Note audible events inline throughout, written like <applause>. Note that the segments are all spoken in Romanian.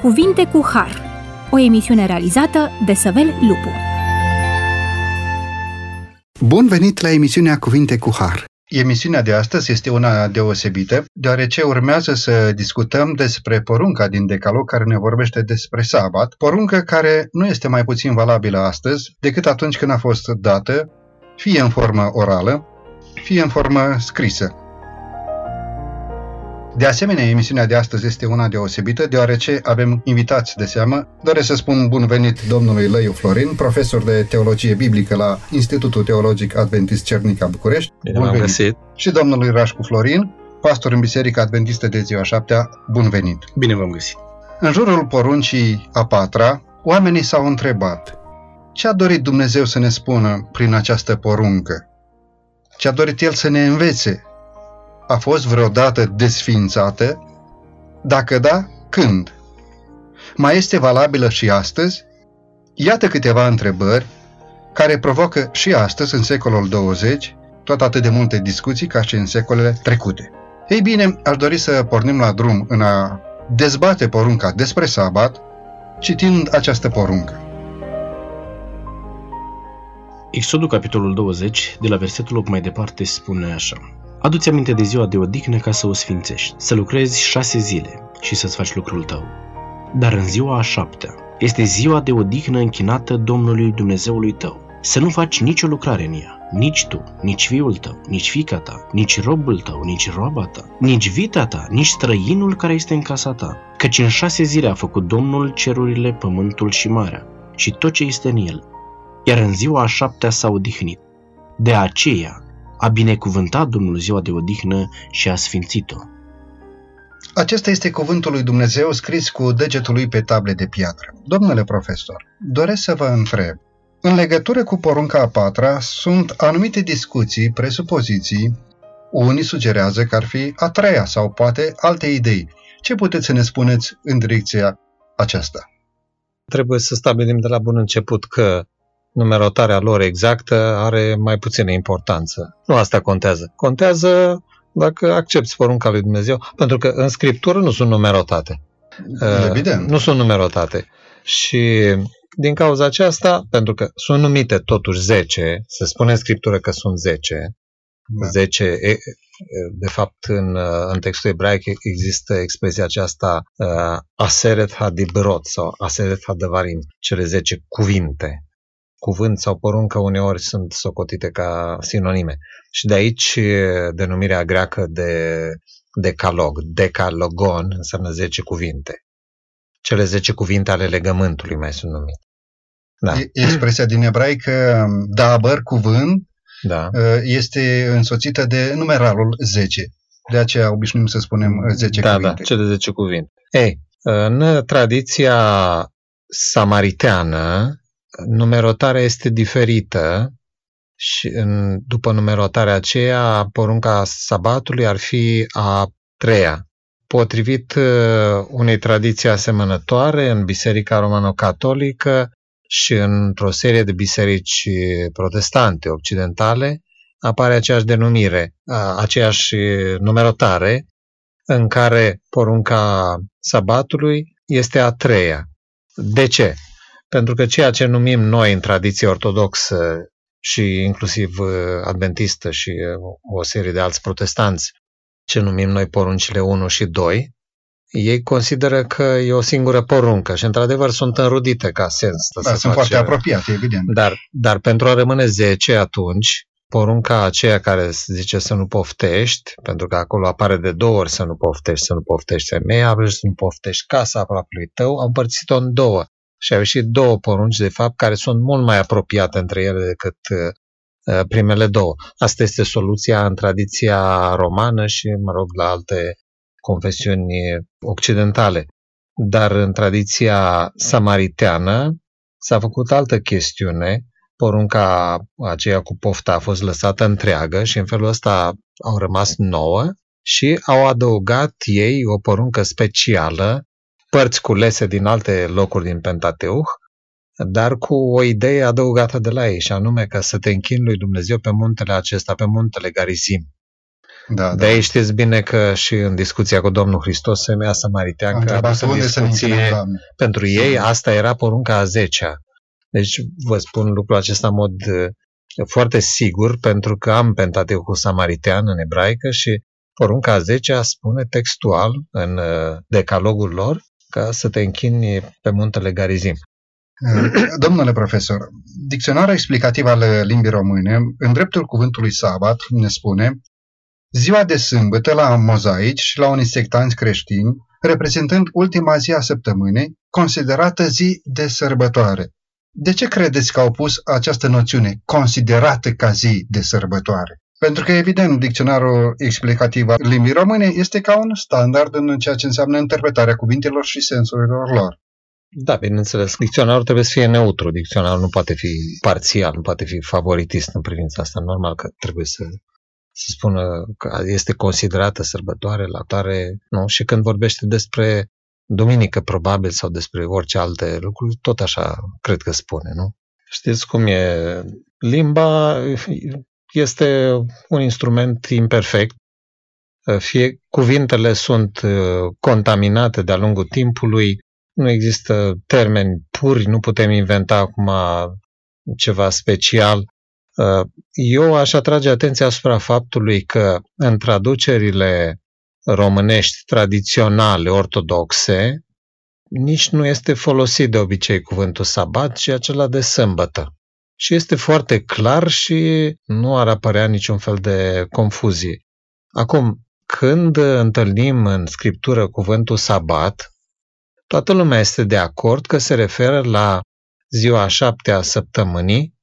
Cuvinte cu Har, o emisiune realizată de Săvel Lupu. Bun venit la emisiunea Cuvinte cu Har. Emisiunea de astăzi este una deosebită, deoarece urmează să discutăm despre porunca din Decalog care ne vorbește despre sabat, poruncă care nu este mai puțin valabilă astăzi decât atunci când a fost dată, fie în formă orală, fie în formă scrisă. De asemenea, emisiunea de astăzi este una deosebită, deoarece avem invitați de seamă. Doresc să spun bun venit domnului Lăiu Florin, profesor de teologie biblică la Institutul Teologic Adventist Cernica București. Bine bun venit. Găsit. Și domnului Rașcu Florin, pastor în Biserica Adventistă de ziua șaptea. Bun venit. Bine v-am găsit. În jurul poruncii a patra, oamenii s-au întrebat ce a dorit Dumnezeu să ne spună prin această poruncă? Ce a dorit El să ne învețe a fost vreodată desfințată? Dacă da, când? Mai este valabilă și astăzi? Iată câteva întrebări care provoacă și astăzi, în secolul 20, tot atât de multe discuții ca și în secolele trecute. Ei bine, aș dori să pornim la drum în a dezbate porunca despre sabat, citind această poruncă. Exodul, capitolul 20, de la versetul 8 mai departe, spune așa. Adu-ți aminte de ziua de odihnă ca să o sfințești, să lucrezi șase zile și să-ți faci lucrul tău. Dar în ziua a șaptea este ziua de odihnă închinată Domnului Dumnezeului tău. Să nu faci nicio lucrare în ea, nici tu, nici fiul tău, nici fica ta, nici robul tău, nici roaba ta, nici vita ta, nici străinul care este în casa ta. Căci în șase zile a făcut Domnul cerurile, pământul și marea și tot ce este în el. Iar în ziua a șaptea s-a odihnit. De aceea, a binecuvântat Domnul ziua de odihnă și a sfințit-o. Acesta este cuvântul lui Dumnezeu scris cu degetul lui pe table de piatră. Domnule profesor, doresc să vă întreb. În legătură cu porunca a patra, sunt anumite discuții, presupoziții. Unii sugerează că ar fi a treia sau poate alte idei. Ce puteți să ne spuneți în direcția aceasta? Trebuie să stabilim de la bun început că numerotarea lor exactă are mai puțină importanță. Nu asta contează. Contează dacă accepti porunca lui Dumnezeu, pentru că în Scriptură nu sunt numerotate. Evident. Uh, nu sunt numerotate. Și din cauza aceasta, pentru că sunt numite totuși 10, se spune în Scriptură că sunt 10, da. 10, de fapt în, în textul ebraic există expresia aceasta uh, aseret hadibrot sau aseret hadavarim, cele 10 cuvinte cuvânt sau poruncă uneori sunt socotite ca sinonime. Și de aici denumirea greacă de decalog, decalogon, înseamnă 10 cuvinte. Cele 10 cuvinte ale legământului mai sunt numite. Da. Expresia din ebraică dabar, cuvânt, da. este însoțită de numeralul 10. De aceea obișnuim să spunem 10 da, cuvinte. Da, cele 10 cuvinte. Ei, în tradiția samariteană, numerotarea este diferită și în, după numerotarea aceea, porunca sabatului ar fi a treia. Potrivit uh, unei tradiții asemănătoare în Biserica Romano-Catolică și într-o serie de biserici protestante occidentale, apare aceeași denumire, aceeași numerotare, în care porunca sabatului este a treia. De ce? Pentru că ceea ce numim noi în tradiție ortodoxă și inclusiv uh, adventistă și uh, o serie de alți protestanți, ce numim noi poruncile 1 și 2, ei consideră că e o singură poruncă și într-adevăr sunt înrudite ca sens. Da, sunt foarte apropiate, evident. Dar, dar pentru a rămâne 10 atunci, porunca aceea care zice să nu poftești, pentru că acolo apare de două ori să nu poftești, să nu poftești femeia, să nu poftești casa aproape tău, au împărțit-o în două și au ieșit două porunci, de fapt, care sunt mult mai apropiate între ele decât uh, uh, primele două. Asta este soluția în tradiția romană și, mă rog, la alte confesiuni occidentale. Dar în tradiția samariteană s-a făcut altă chestiune. Porunca aceea cu pofta a fost lăsată întreagă și în felul ăsta au rămas nouă și au adăugat ei o poruncă specială părți culese din alte locuri din Pentateuch, dar cu o idee adăugată de la ei, și anume că să te închini lui Dumnezeu pe muntele acesta, pe muntele Garizim. Da, De aici știți bine că și în discuția cu Domnul Hristos, femeia Am samariteancă a întrebat adus în unde să ne închinăm, discuție Doamne. pentru ei, asta era porunca a zecea. Deci vă spun lucrul acesta în mod uh, foarte sigur, pentru că am Pentateucul Samaritean în ebraică și porunca a zecea spune textual în uh, decalogul lor ca să te închini pe muntele Garizim. Domnule profesor, dicționarul explicativ al limbii române, în dreptul cuvântului sabat, ne spune ziua de sâmbătă la mozaici și la unii sectanți creștini, reprezentând ultima zi a săptămânii, considerată zi de sărbătoare. De ce credeți că au pus această noțiune, considerată ca zi de sărbătoare? Pentru că, evident, dicționarul explicativ al limbii române este ca un standard în ceea ce înseamnă interpretarea cuvintelor și sensurilor lor. Da, bineînțeles. Dicționarul trebuie să fie neutru. Dicționarul nu poate fi parțial, nu poate fi favoritist în privința asta. Normal că trebuie să, să spună că este considerată sărbătoare la tare, nu? Și când vorbește despre duminică, probabil, sau despre orice alte lucruri, tot așa cred că spune, nu? Știți cum e? Limba este un instrument imperfect. Fie cuvintele sunt uh, contaminate de-a lungul timpului, nu există termeni puri, nu putem inventa acum ceva special. Uh, Eu aș atrage atenția asupra faptului că în traducerile românești tradiționale, ortodoxe, nici nu este folosit de obicei cuvântul sabat, ci acela de sâmbătă. Și este foarte clar și nu ar apărea niciun fel de confuzie. Acum, când întâlnim în scriptură cuvântul sabat, toată lumea este de acord că se referă la ziua a șaptea a săptămânii,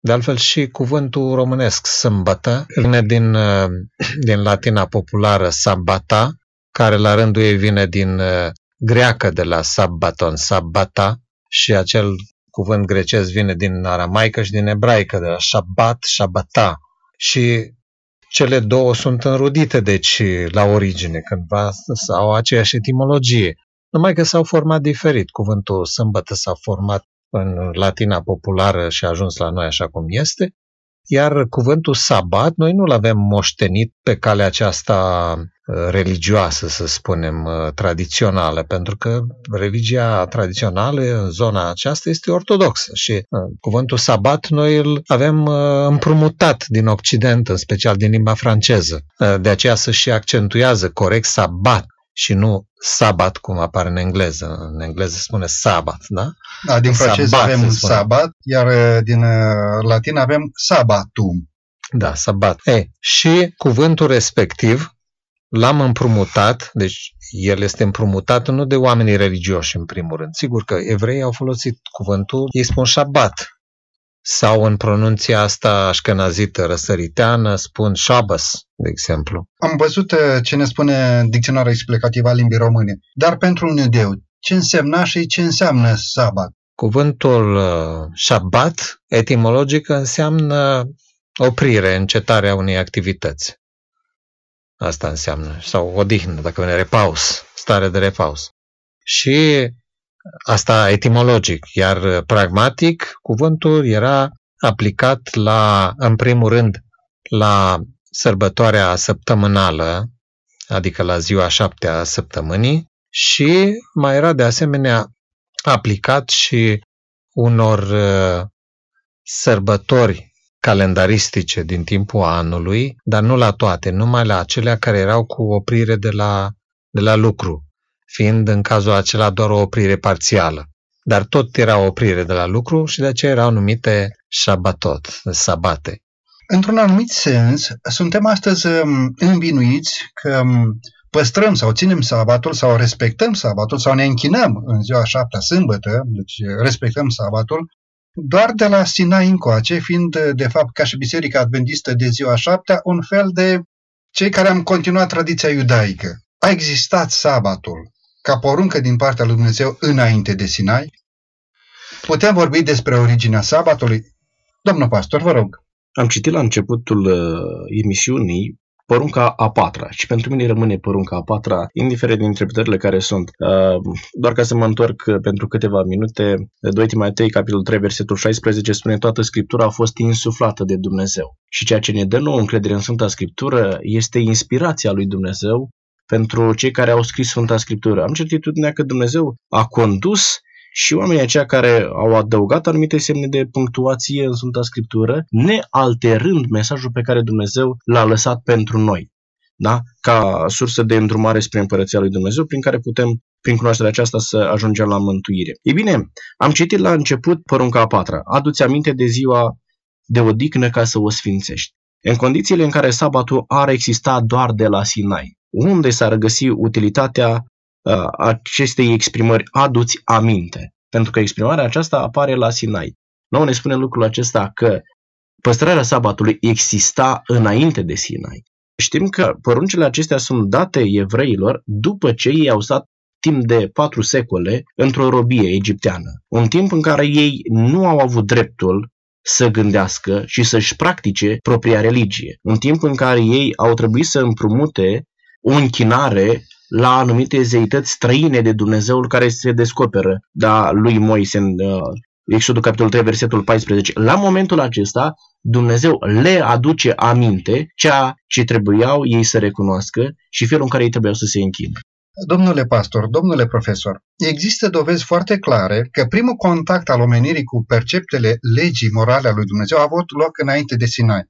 de altfel și cuvântul românesc sâmbătă vine din, uh, <clears throat> din latina populară sabbata, care la rândul ei vine din uh, greacă de la sabbaton, sabbata, și acel cuvânt grecesc vine din aramaică și din ebraică, de la shabbat, shabbata. Și cele două sunt înrudite, deci, la origine, cândva au aceeași etimologie. Numai că s-au format diferit. Cuvântul sâmbătă s-a format în latina populară și a ajuns la noi așa cum este, iar cuvântul sabat noi nu-l avem moștenit pe calea aceasta religioasă, să spunem, tradițională, pentru că religia tradițională în zona aceasta este ortodoxă și cuvântul sabat noi îl avem împrumutat din Occident, în special din limba franceză. De aceea să și accentuează corect sabat și nu sabat, cum apare în engleză. În engleză se spune sabat, da? Da, din franceză Sabat, avem se un spune. sabat, iar uh, din uh, latin avem sabatum. Da, sabat. E, și cuvântul respectiv l-am împrumutat, deci el este împrumutat nu de oamenii religioși în primul rând. Sigur că evreii au folosit cuvântul, ei spun șabat. Sau în pronunția asta așkenazită răsăriteană spun Shabbos, de exemplu. Am văzut uh, ce ne spune dicționarul explicativ al limbii române, dar pentru un iudeu, ce însemna și ce înseamnă sabat? Cuvântul uh, Shabbat, etimologic, înseamnă oprire, încetarea unei activități. Asta înseamnă. Sau odihnă, dacă vine repaus, stare de repaus. Și asta etimologic, iar uh, pragmatic, cuvântul era aplicat la, în primul rând, la sărbătoarea săptămânală, adică la ziua șaptea a săptămânii, și mai era de asemenea aplicat și unor uh, sărbători calendaristice din timpul anului, dar nu la toate, numai la acelea care erau cu oprire de la, de la lucru, fiind în cazul acela doar o oprire parțială. Dar tot era o oprire de la lucru și de aceea erau numite șabatot, sabate. Într-un anumit sens, suntem astăzi um, învinuiți că um, păstrăm sau ținem sabatul sau respectăm sabatul sau ne închinăm în ziua șaptea sâmbătă, deci respectăm sabatul, doar de la Sinai încoace, fiind de fapt ca și Biserica Adventistă de ziua șaptea un fel de cei care am continuat tradiția iudaică. A existat sabatul ca poruncă din partea lui Dumnezeu înainte de Sinai? Putem vorbi despre originea sabatului? Domnul pastor, vă rog. Am citit la începutul uh, emisiunii porunca a patra și pentru mine rămâne porunca a patra, indiferent de interpretările care sunt. Uh, doar ca să mă întorc pentru câteva minute, 2 Timotei, capitolul 3, versetul 16, spune toată Scriptura a fost insuflată de Dumnezeu. Și ceea ce ne dă nouă încredere în Sfânta Scriptură este inspirația lui Dumnezeu pentru cei care au scris Sfânta Scriptură. Am certitudinea că Dumnezeu a condus și oamenii aceia care au adăugat anumite semne de punctuație în Sfânta Scriptură, nealterând mesajul pe care Dumnezeu l-a lăsat pentru noi. Da? Ca sursă de îndrumare spre Împărăția lui Dumnezeu, prin care putem, prin cunoașterea aceasta, să ajungem la mântuire. Ei bine, am citit la început porunca a patra. Adu-ți aminte de ziua de odihnă ca să o sfințești. În condițiile în care sabatul ar exista doar de la Sinai, unde s-ar găsi utilitatea uh, acestei exprimări aduți aminte. Pentru că exprimarea aceasta apare la Sinai. Nu ne spune lucrul acesta că păstrarea sabatului exista înainte de Sinai. Știm că poruncile acestea sunt date evreilor după ce ei au stat timp de patru secole într-o robie egipteană. Un timp în care ei nu au avut dreptul să gândească și să-și practice propria religie. Un timp în care ei au trebuit să împrumute o închinare la anumite zeități străine de Dumnezeul care se descoperă da, lui Moise în uh, Exodul capitolul 3, versetul 14. La momentul acesta, Dumnezeu le aduce aminte ceea ce trebuiau ei să recunoască și felul în care ei trebuiau să se închine. Domnule pastor, domnule profesor, există dovezi foarte clare că primul contact al omenirii cu perceptele legii morale a lui Dumnezeu a avut loc înainte de Sinai.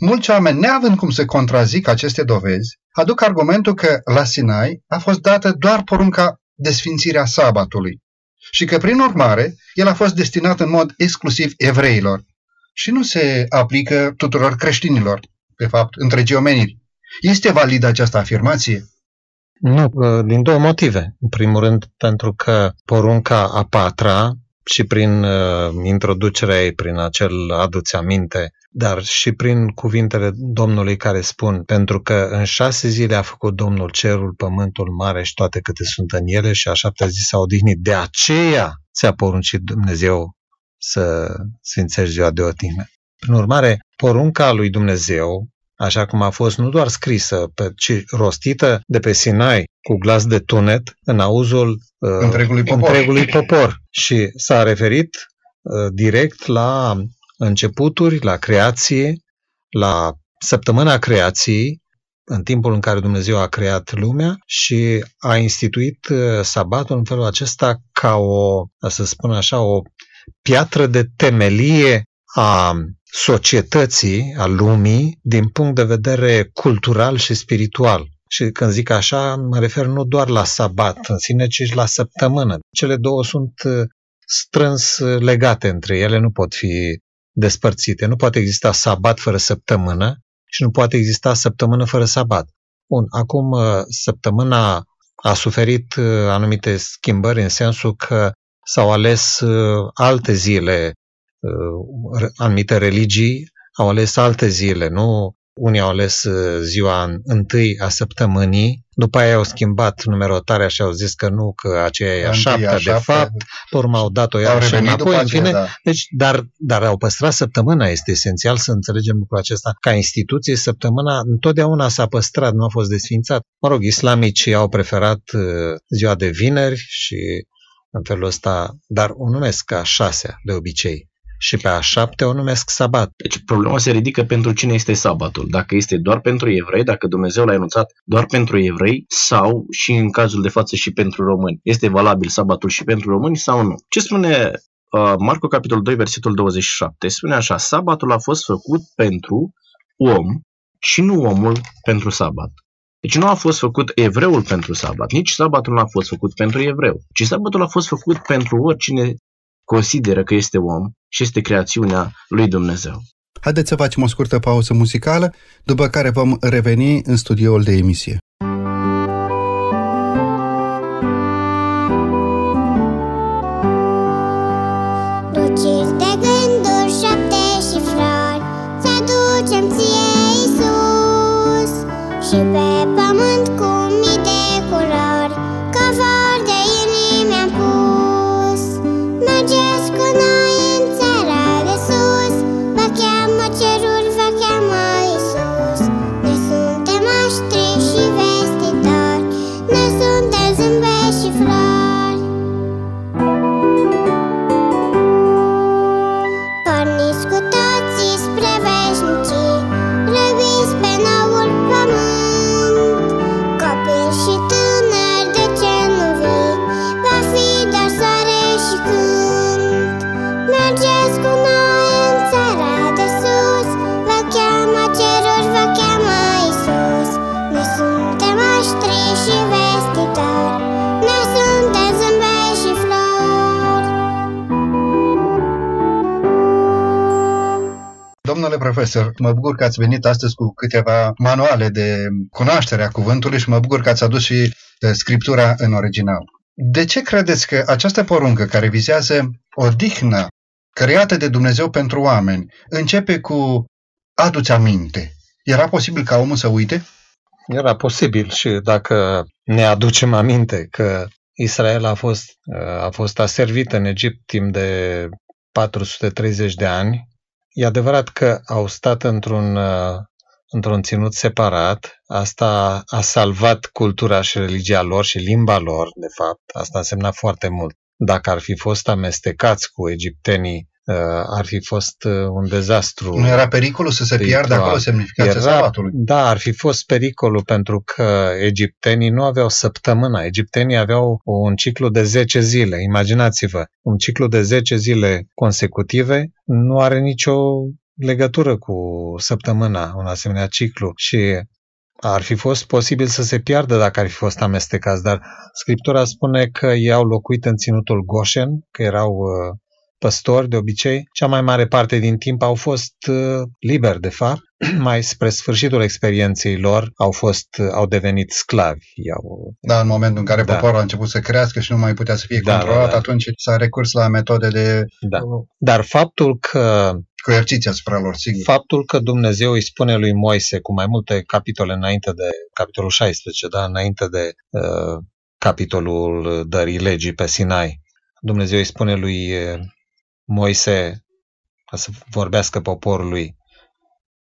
Mulți oameni, neavând cum să contrazic aceste dovezi, aduc argumentul că la Sinai a fost dată doar porunca de sfințirea sabatului și că, prin urmare, el a fost destinat în mod exclusiv evreilor și nu se aplică tuturor creștinilor, pe fapt, întregii omeniri. Este validă această afirmație? Nu, din două motive. În primul rând, pentru că porunca a patra și prin uh, introducerea ei, prin acel aduți aminte, dar și prin cuvintele Domnului care spun, pentru că în șase zile a făcut Domnul cerul, pământul mare și toate câte sunt în ele și a șaptea zi s-a odihnit. De aceea ți-a poruncit Dumnezeu să sfințești ziua de odihnă. Prin urmare, porunca lui Dumnezeu, așa cum a fost nu doar scrisă, ci rostită de pe Sinai cu glas de tunet în auzul uh, întregului, popor. întregului popor. Și s-a referit uh, direct la începuturi, la creație, la săptămâna creației, în timpul în care Dumnezeu a creat lumea și a instituit uh, sabatul în felul acesta ca o, să spun așa, o piatră de temelie a societății, a lumii, din punct de vedere cultural și spiritual. Și când zic așa, mă refer nu doar la sabat în sine, ci și la săptămână. Cele două sunt uh, strâns uh, legate între ele, nu pot fi despărțite. Nu poate exista sabat fără săptămână și nu poate exista săptămână fără sabat. Bun, acum uh, săptămâna a suferit anumite schimbări în sensul că s-au ales alte zile, anumite religii au ales alte zile, nu unii au ales uh, ziua întâi a săptămânii, după aia au schimbat numerotarea și au zis că nu, că aceea e a șaptea, de fapt, pe urmă au dat-o iar și înapoi, în fine. Da. Deci, dar, dar au păstrat săptămâna, este esențial să înțelegem lucrul acesta. Ca instituție, săptămâna întotdeauna s-a păstrat, nu a fost desfințat. Mă rog, islamicii au preferat uh, ziua de vineri și în felul ăsta, dar o numesc ca șasea de obicei și pe a șapte o numesc sabat. Deci problema se ridică pentru cine este sabatul. Dacă este doar pentru evrei, dacă Dumnezeu l-a enunțat doar pentru evrei sau și în cazul de față și pentru români. Este valabil sabatul și pentru români sau nu? Ce spune uh, Marco capitolul 2 versetul 27? Spune așa, sabatul a fost făcut pentru om și nu omul pentru sabat. Deci nu a fost făcut evreul pentru sabat, nici sabatul nu a fost făcut pentru evreu, ci sabatul a fost făcut pentru oricine consideră că este om și este creațiunea lui Dumnezeu. Haideți să facem o scurtă pauză muzicală, după care vom reveni în studioul de emisie. Profesor, mă bucur că ați venit astăzi cu câteva manuale de cunoaștere a cuvântului și mă bucur că ați adus și uh, scriptura în original. De ce credeți că această poruncă care vizează odihnă creată de Dumnezeu pentru oameni începe cu aduți aminte? Era posibil ca omul să uite? Era posibil și dacă ne aducem aminte că Israel a fost, a fost aservit în Egipt timp de 430 de ani, e adevărat că au stat într-un, într-un ținut separat, asta a salvat cultura și religia lor și limba lor, de fapt, asta însemna foarte mult. Dacă ar fi fost amestecați cu egiptenii Uh, ar fi fost uh, un dezastru. Nu era pericolul să se piardă acolo semnificația era, sabatului? Da, ar fi fost pericolul pentru că egiptenii nu aveau săptămâna. Egiptenii aveau un ciclu de 10 zile. Imaginați-vă, un ciclu de 10 zile consecutive nu are nicio legătură cu săptămâna, un asemenea ciclu. Și ar fi fost posibil să se piardă dacă ar fi fost amestecați, dar Scriptura spune că ei au locuit în ținutul Goshen, că erau uh, păstori, de obicei, cea mai mare parte din timp au fost uh, liberi, de fapt. <clears throat> Mai spre sfârșitul experienței lor au fost, uh, au devenit sclavi. Au... Da, în momentul în care da. poporul a început să crească și nu mai putea să fie da, controlat, da, da. atunci s-a recurs la metode de... Da. Dar faptul că coerciție asupra lor, sigur. Faptul că Dumnezeu îi spune lui Moise cu mai multe capitole înainte de capitolul 16, da, înainte de uh, capitolul dării legii pe Sinai, Dumnezeu îi spune lui uh, Moise ca să vorbească poporului.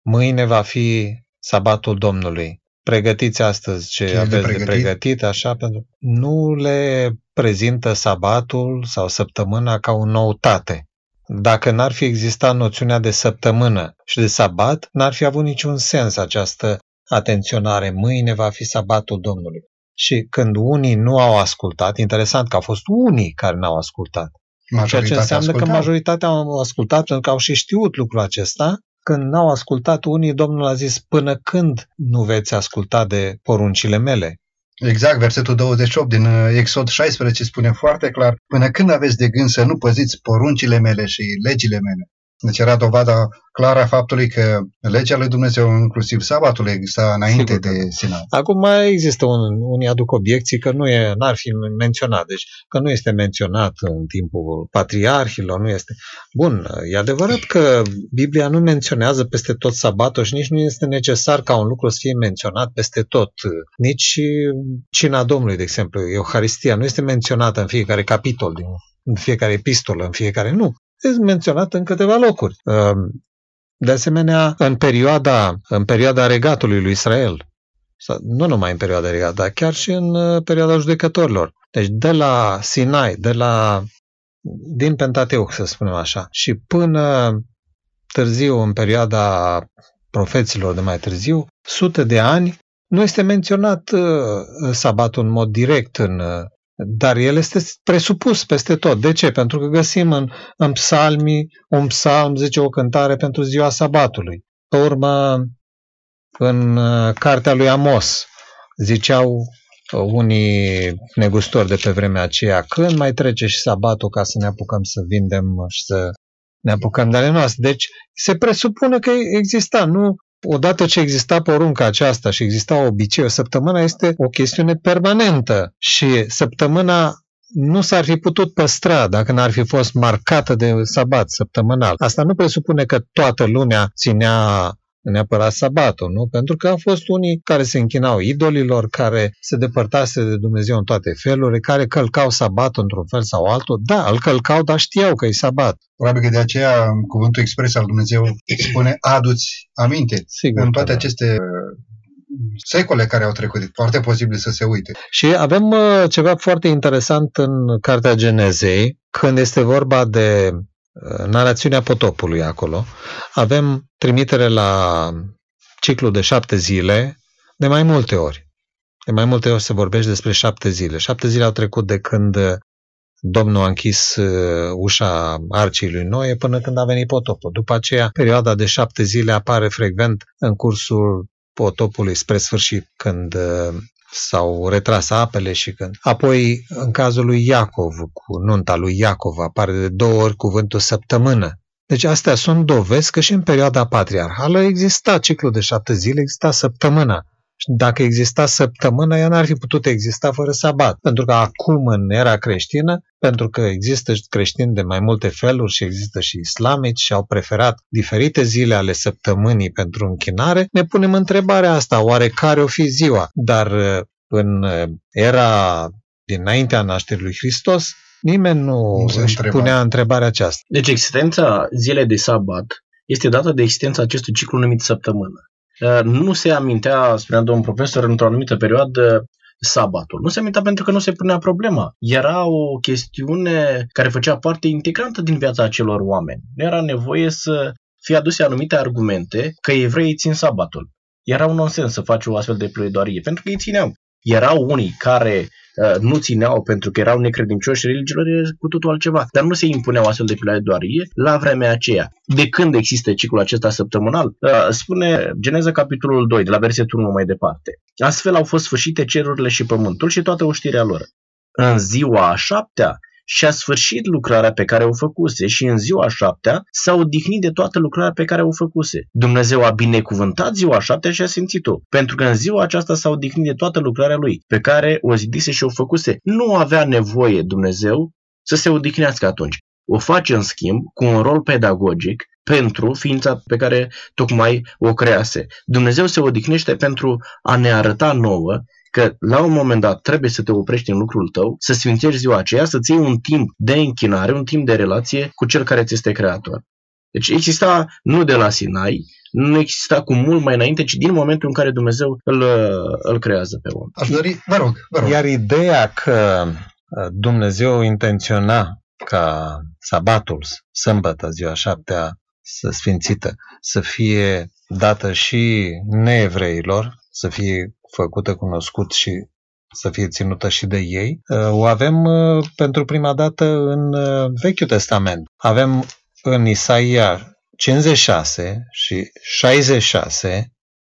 Mâine va fi sabatul Domnului. Pregătiți astăzi ce, ce aveți de pregătit? de pregătit, așa, pentru nu le prezintă sabatul sau săptămâna ca o noutate. Dacă n-ar fi existat noțiunea de săptămână și de sabat, n-ar fi avut niciun sens această atenționare. Mâine va fi sabatul Domnului. Și când unii nu au ascultat, interesant că au fost unii care n-au ascultat, Ceea ce înseamnă ascultau. că majoritatea au ascultat pentru că au și știut lucrul acesta. Când n-au ascultat unii, Domnul a zis, până când nu veți asculta de poruncile mele? Exact, versetul 28 din uh, Exod 16 spune foarte clar, până când aveți de gând să nu păziți poruncile mele și legile mele. Deci era dovada clară a faptului că legea lui Dumnezeu, inclusiv sabatul, exista înainte Sigur, de Sinai. Acum mai există un, unii aduc obiecții că nu e, n-ar fi menționat, deci că nu este menționat în timpul patriarhilor, nu este. Bun, e adevărat că Biblia nu menționează peste tot sabatul și nici nu este necesar ca un lucru să fie menționat peste tot. Nici cina Domnului, de exemplu, Euharistia, nu este menționată în fiecare capitol din în fiecare epistolă, în fiecare... Nu este menționat în câteva locuri. Ehm, de asemenea, în perioada, în perioada regatului lui Israel, nu numai în perioada regatului, dar chiar și în uh, perioada judecătorilor. Deci de la Sinai, de la din Pentateuch, să spunem așa, și până târziu, în perioada profeților de mai târziu, sute de ani, nu este menționat uh, sabatul în mod direct în, uh, dar el este presupus peste tot. De ce? Pentru că găsim în, în psalmii un psalm, zice o cântare pentru ziua sabatului. Pe urmă, în uh, cartea lui Amos, ziceau uh, unii negustori de pe vremea aceea, când mai trece și sabatul ca să ne apucăm să vindem și să ne apucăm de ale noastre. Deci se presupune că exista, nu Odată ce exista porunca aceasta și exista obiceiul, săptămâna este o chestiune permanentă și săptămâna nu s-ar fi putut păstra dacă n-ar fi fost marcată de sabat săptămânal. Asta nu presupune că toată lumea ținea neapărat sabatul, nu? Pentru că au fost unii care se închinau idolilor, care se depărtase de Dumnezeu în toate felurile, care călcau sabatul într-un fel sau altul. Da, îl călcau, dar știau că e sabat. Probabil că de aceea cuvântul expres al Dumnezeu spune aduți aminte. Sigur, în toate da. aceste secole care au trecut, foarte posibil să se uite. Și avem uh, ceva foarte interesant în Cartea Genezei, când este vorba de narațiunea potopului acolo, avem trimitere la ciclul de șapte zile de mai multe ori. De mai multe ori se vorbește despre șapte zile. Șapte zile au trecut de când Domnul a închis uh, ușa arcii lui Noe până când a venit potopul. După aceea, perioada de șapte zile apare frecvent în cursul potopului spre sfârșit, când uh, s-au retras apele și când... Apoi, în cazul lui Iacov, cu nunta lui Iacov, apare de două ori cuvântul săptămână. Deci astea sunt dovezi că și în perioada patriarhală exista ciclul de șapte zile, exista săptămâna. Și dacă exista săptămâna, ea n-ar fi putut exista fără sabat. Pentru că acum, în era creștină, pentru că există creștini de mai multe feluri și există și islamici și au preferat diferite zile ale săptămânii pentru închinare, ne punem întrebarea asta, oare care o fi ziua? Dar în era dinaintea nașterii lui Hristos, nimeni nu, nu își întreba. punea întrebarea aceasta. Deci existența zilei de sabat este dată de existența acestui ciclu numit săptămână. Uh, nu se amintea, spunea domnul profesor, într-o anumită perioadă sabatul. Nu se amintea pentru că nu se punea problema. Era o chestiune care făcea parte integrantă din viața acelor oameni. Nu era nevoie să fie aduse anumite argumente că evreii țin sabatul. Era un nonsens să faci o astfel de pledoarie, pentru că ei țineau. Erau unii care uh, nu țineau pentru că erau necredincioși, religiilor era cu totul altceva. Dar nu se impuneau astfel de pledoarie la vremea aceea. De când există ciclul acesta săptămânal? Uh, spune Geneza capitolul 2, de la versetul 1 mai departe. Astfel au fost sfârșite cerurile și pământul și toată oștirea lor. În ziua a șaptea, și-a sfârșit lucrarea pe care o făcuse și în ziua șaptea s-a odihnit de toată lucrarea pe care o făcuse. Dumnezeu a binecuvântat ziua șaptea și a simțit-o, pentru că în ziua aceasta s-a odihnit de toată lucrarea lui, pe care o zidise și o făcuse. Nu avea nevoie Dumnezeu să se odihnească atunci. O face, în schimb, cu un rol pedagogic pentru ființa pe care tocmai o crease. Dumnezeu se odihnește pentru a ne arăta nouă că la un moment dat trebuie să te oprești în lucrul tău, să sfințești ziua aceea, să-ți iei un timp de închinare, un timp de relație cu cel care ți este creator. Deci exista nu de la Sinai, nu exista cu mult mai înainte, ci din momentul în care Dumnezeu îl, îl creează pe om. Aș dori, vă rog, vă rog. Iar ideea că uh, Dumnezeu intenționa ca sabatul, sâmbătă, ziua șaptea, să sfințită, să fie dată și neevreilor, să fie făcută cunoscut și să fie ținută și de ei, uh, o avem uh, pentru prima dată în uh, Vechiul Testament. Avem în Isaia 56 și 66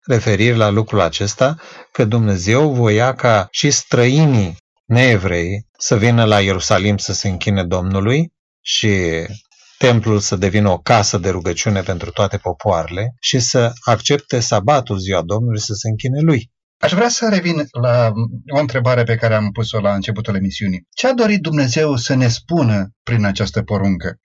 referiri la lucrul acesta, că Dumnezeu voia ca și străinii neevrei să vină la Ierusalim să se închine Domnului și templul să devină o casă de rugăciune pentru toate popoarele și să accepte sabatul ziua Domnului să se închine lui. Aș vrea să revin la o întrebare pe care am pus-o la începutul emisiunii. Ce a dorit Dumnezeu să ne spună prin această poruncă?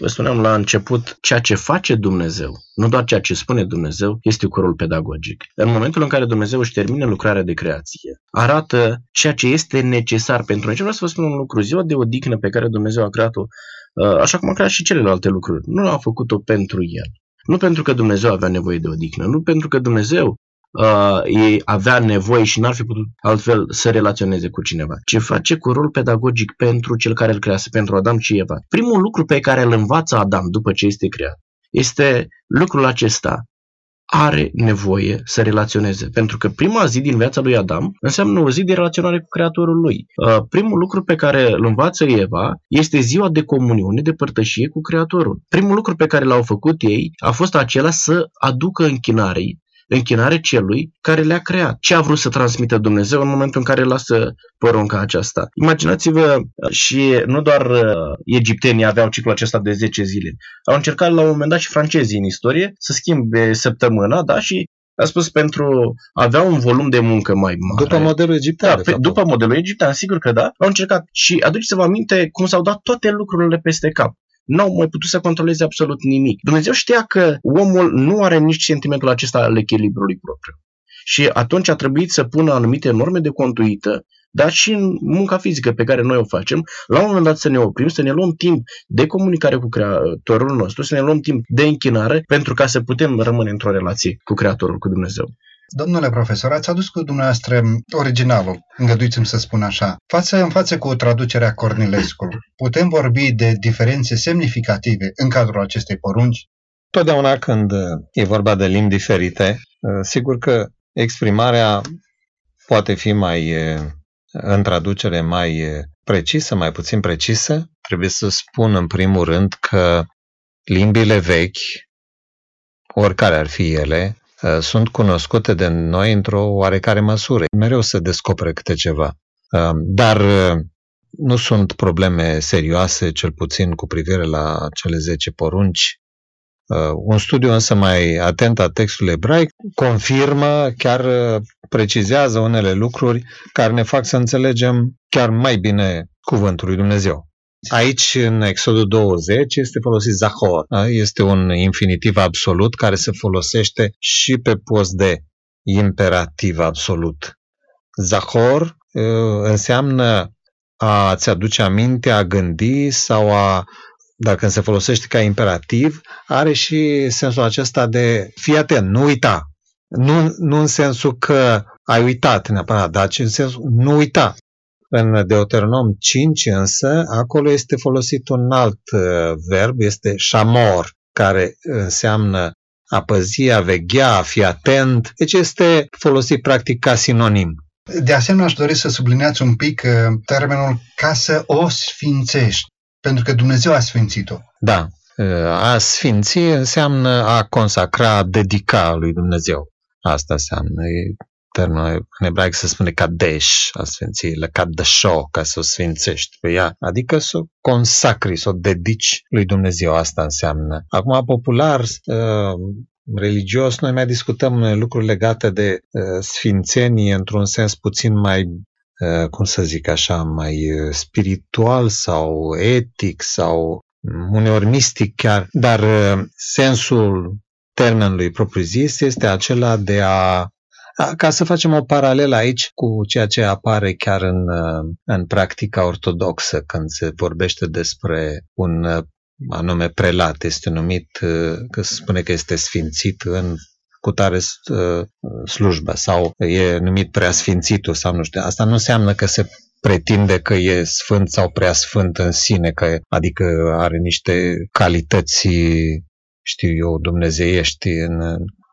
Vă spuneam la început, ceea ce face Dumnezeu, nu doar ceea ce spune Dumnezeu, este cu rol pedagogic. În momentul în care Dumnezeu își termină lucrarea de creație, arată ceea ce este necesar pentru noi. Ce vreau să vă spun un lucru, ziua de odihnă pe care Dumnezeu a creat-o, uh, așa cum a creat și celelalte lucruri, nu a făcut-o pentru El. Nu pentru că Dumnezeu avea nevoie de odihnă, nu pentru că Dumnezeu uh, ei avea nevoie și n-ar fi putut altfel să relaționeze cu cineva. Ce face cu rol pedagogic pentru cel care îl crease, pentru Adam și Eva. Primul lucru pe care îl învață Adam după ce este creat este lucrul acesta. Are nevoie să relaționeze. Pentru că prima zi din viața lui Adam înseamnă o zi de relaționare cu Creatorul lui. Uh, primul lucru pe care îl învață Eva este ziua de comuniune, de părtășie cu Creatorul. Primul lucru pe care l-au făcut ei a fost acela să aducă închinarei închinare celui care le-a creat. Ce a vrut să transmită Dumnezeu în momentul în care lasă porunca aceasta? Imaginați-vă și nu doar uh, egiptenii aveau ciclul acesta de 10 zile. Au încercat la un moment dat și francezii în istorie să schimbe săptămâna, da, și a spus pentru a avea un volum de muncă mai mare. După modelul egiptean. Da, pe, după modelul egiptean, sigur că da. Au încercat și aduceți-vă aminte cum s-au dat toate lucrurile peste cap n-au mai putut să controleze absolut nimic. Dumnezeu știa că omul nu are nici sentimentul acesta al echilibrului propriu. Și atunci a trebuit să pună anumite norme de conduită, dar și în munca fizică pe care noi o facem, la un moment dat să ne oprim, să ne luăm timp de comunicare cu Creatorul nostru, să ne luăm timp de închinare, pentru ca să putem rămâne într-o relație cu Creatorul, cu Dumnezeu. Domnule profesor, ați adus cu dumneavoastră originalul, îngăduiți-mi să spun așa. Față în față cu traducerea Cornilescu, putem vorbi de diferențe semnificative în cadrul acestei porunci? Totdeauna când e vorba de limbi diferite, sigur că exprimarea poate fi mai, în traducere, mai precisă, mai puțin precisă. Trebuie să spun în primul rând că limbile vechi, oricare ar fi ele, Uh, sunt cunoscute de noi într-o oarecare măsură. Mereu se descoperă câte ceva. Uh, dar uh, nu sunt probleme serioase, cel puțin cu privire la cele 10 porunci. Uh, un studiu însă mai atent a textului ebraic confirmă, chiar uh, precizează unele lucruri care ne fac să înțelegem chiar mai bine cuvântul lui Dumnezeu. Aici, în Exodul 20, este folosit Zahor. Da? Este un infinitiv absolut care se folosește și pe post de imperativ absolut. Zahor uh, înseamnă a-ți aduce aminte, a gândi sau a dacă se folosește ca imperativ, are și sensul acesta de fii atent, nu uita. Nu, nu în sensul că ai uitat neapărat, dar ci în sensul nu uita. În Deuteronom 5 însă, acolo este folosit un alt uh, verb, este shamor, care înseamnă a păzi, a veghea, a fi atent. Deci este folosit practic ca sinonim. De asemenea, aș dori să subliniați un pic uh, termenul ca să o sfințești, pentru că Dumnezeu a sfințit-o. Da, uh, a sfinți înseamnă a consacra, a dedica lui Dumnezeu. Asta înseamnă. E termenul în ebraic se spune kadesh, a sfinți, le kadesho, ca să o sfințești pe ea, adică să o consacri, să o dedici lui Dumnezeu, asta înseamnă. Acum, popular, uh, religios, noi mai discutăm lucruri legate de uh, sfințenie într-un sens puțin mai uh, cum să zic așa, mai spiritual sau etic sau uneori mistic chiar, dar sensul termenului propriu-zis este acela de a ca să facem o paralelă aici cu ceea ce apare chiar în, în practica ortodoxă, când se vorbește despre un anume prelat, este numit, că se spune că este sfințit în cu tare slujbă sau e numit preasfințitul sau nu știu. Asta nu înseamnă că se pretinde că e sfânt sau preasfânt în sine, că, adică are niște calități, știu eu, dumnezeiești, în,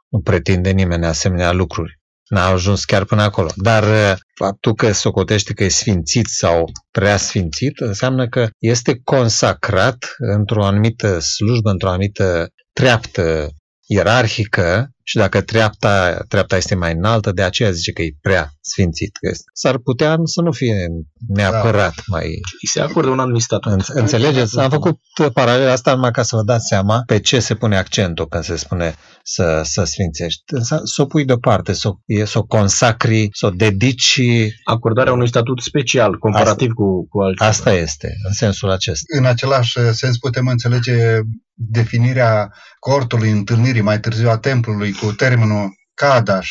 nu pretinde nimeni asemenea lucruri. N-a ajuns chiar până acolo. Dar uh, faptul că socotește că e sfințit sau prea sfințit înseamnă că este consacrat într-o anumită slujbă, într-o anumită treaptă ierarhică și dacă treapta, treapta este mai înaltă, de aceea zice că e prea sfințit. Că S-ar putea să nu fie neapărat da. mai... Îi se acordă un anumit statut. În, înțelegeți? Am făcut paralela asta numai ca să vă dați seama pe ce se pune accentul când se spune să, să sfințești. Să o pui deoparte, să, să o consacri, să o dedici. Acordarea unui statut special, comparativ asta, cu, cu altceva. Asta este, în sensul acesta. În același sens putem înțelege definirea cortului întâlnirii mai târziu a templului cu termenul Kadash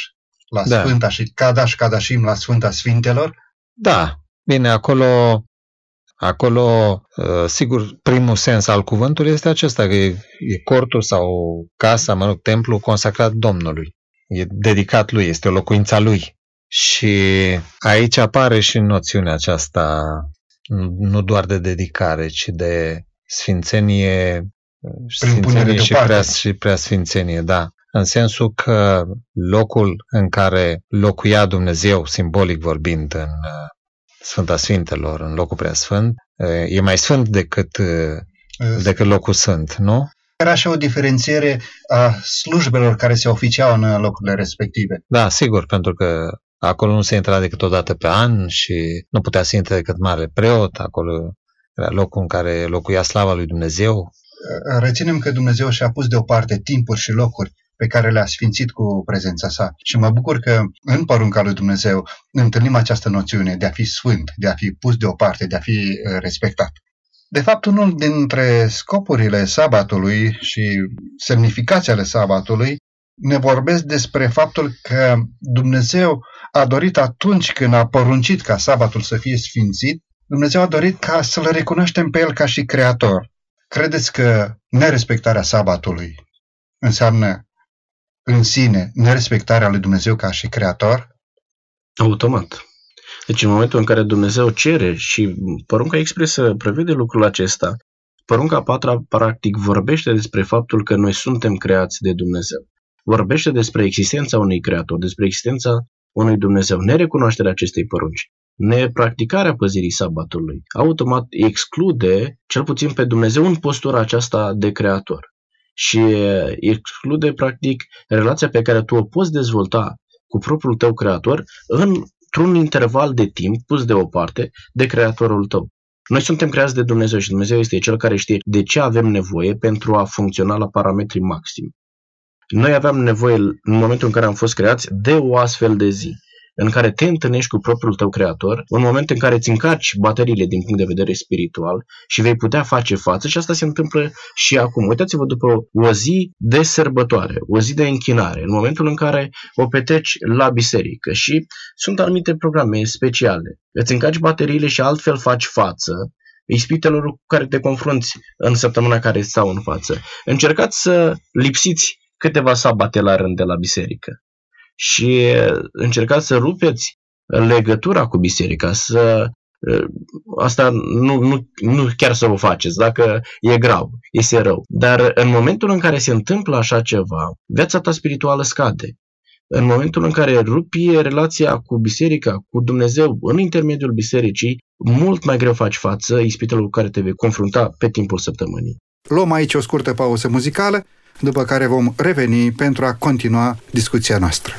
la da. Sfânta și Kadash Kadashim la Sfânta Sfintelor? Da, bine, acolo, acolo, uh, sigur, primul sens al cuvântului este acesta, că e, e cortul sau casa, mă rog, templu consacrat Domnului. E dedicat lui, este o locuința lui. Și aici apare și noțiunea aceasta, nu doar de dedicare, ci de sfințenie Sfințenie și, prea, și prea sfințenie, da. În sensul că locul în care locuia Dumnezeu, simbolic vorbind, în uh, Sfânta Sfintelor, în locul prea sfânt, uh, e mai sfânt decât, uh, decât locul sfânt, nu? Era și o diferențiere a slujbelor care se oficiau în locurile respective. Da, sigur, pentru că acolo nu se intra decât o dată pe an și nu putea să intre decât mare preot, acolo era locul în care locuia slava lui Dumnezeu, reținem că Dumnezeu și-a pus deoparte timpuri și locuri pe care le-a sfințit cu prezența sa. Și mă bucur că în porunca lui Dumnezeu întâlnim această noțiune de a fi sfânt, de a fi pus deoparte, de a fi uh, respectat. De fapt, unul dintre scopurile sabatului și semnificația ale sabatului ne vorbesc despre faptul că Dumnezeu a dorit atunci când a poruncit ca sabatul să fie sfințit, Dumnezeu a dorit ca să-L recunoaștem pe El ca și Creator, Credeți că nerespectarea sabatului înseamnă în sine nerespectarea lui Dumnezeu ca și creator? Automat. Deci în momentul în care Dumnezeu cere și porunca expresă prevede lucrul acesta, porunca patra practic vorbește despre faptul că noi suntem creați de Dumnezeu. Vorbește despre existența unui creator, despre existența unui Dumnezeu, nerecunoașterea acestei porunci nepracticarea păzirii sabatului automat exclude, cel puțin pe Dumnezeu, în postura aceasta de creator. Și exclude, practic, relația pe care tu o poți dezvolta cu propriul tău creator într-un interval de timp pus deoparte de creatorul tău. Noi suntem creați de Dumnezeu și Dumnezeu este Cel care știe de ce avem nevoie pentru a funcționa la parametri maxim. Noi aveam nevoie, în momentul în care am fost creați, de o astfel de zi în care te întâlnești cu propriul tău creator, un moment în care îți încarci bateriile din punct de vedere spiritual și vei putea face față și asta se întâmplă și acum. Uitați-vă după o zi de sărbătoare, o zi de închinare, în momentul în care o petreci la biserică și sunt anumite programe speciale. Îți încarci bateriile și altfel faci față ispitelor cu care te confrunți în săptămâna care stau în față. Încercați să lipsiți câteva sabate la rând de la biserică și încercați să rupeți legătura cu biserica, să asta nu, nu, nu chiar să o faceți, dacă e grav, este rău. Dar în momentul în care se întâmplă așa ceva, viața ta spirituală scade. În momentul în care rupi relația cu biserica, cu Dumnezeu, în intermediul bisericii, mult mai greu faci față ispitelor cu care te vei confrunta pe timpul săptămânii. Luăm aici o scurtă pauză muzicală după care vom reveni pentru a continua discuția noastră.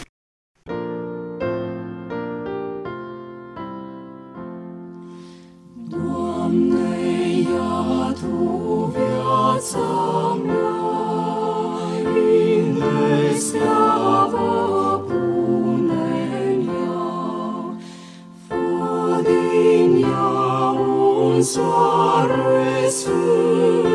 soare sfânt, o lumină pe pământ,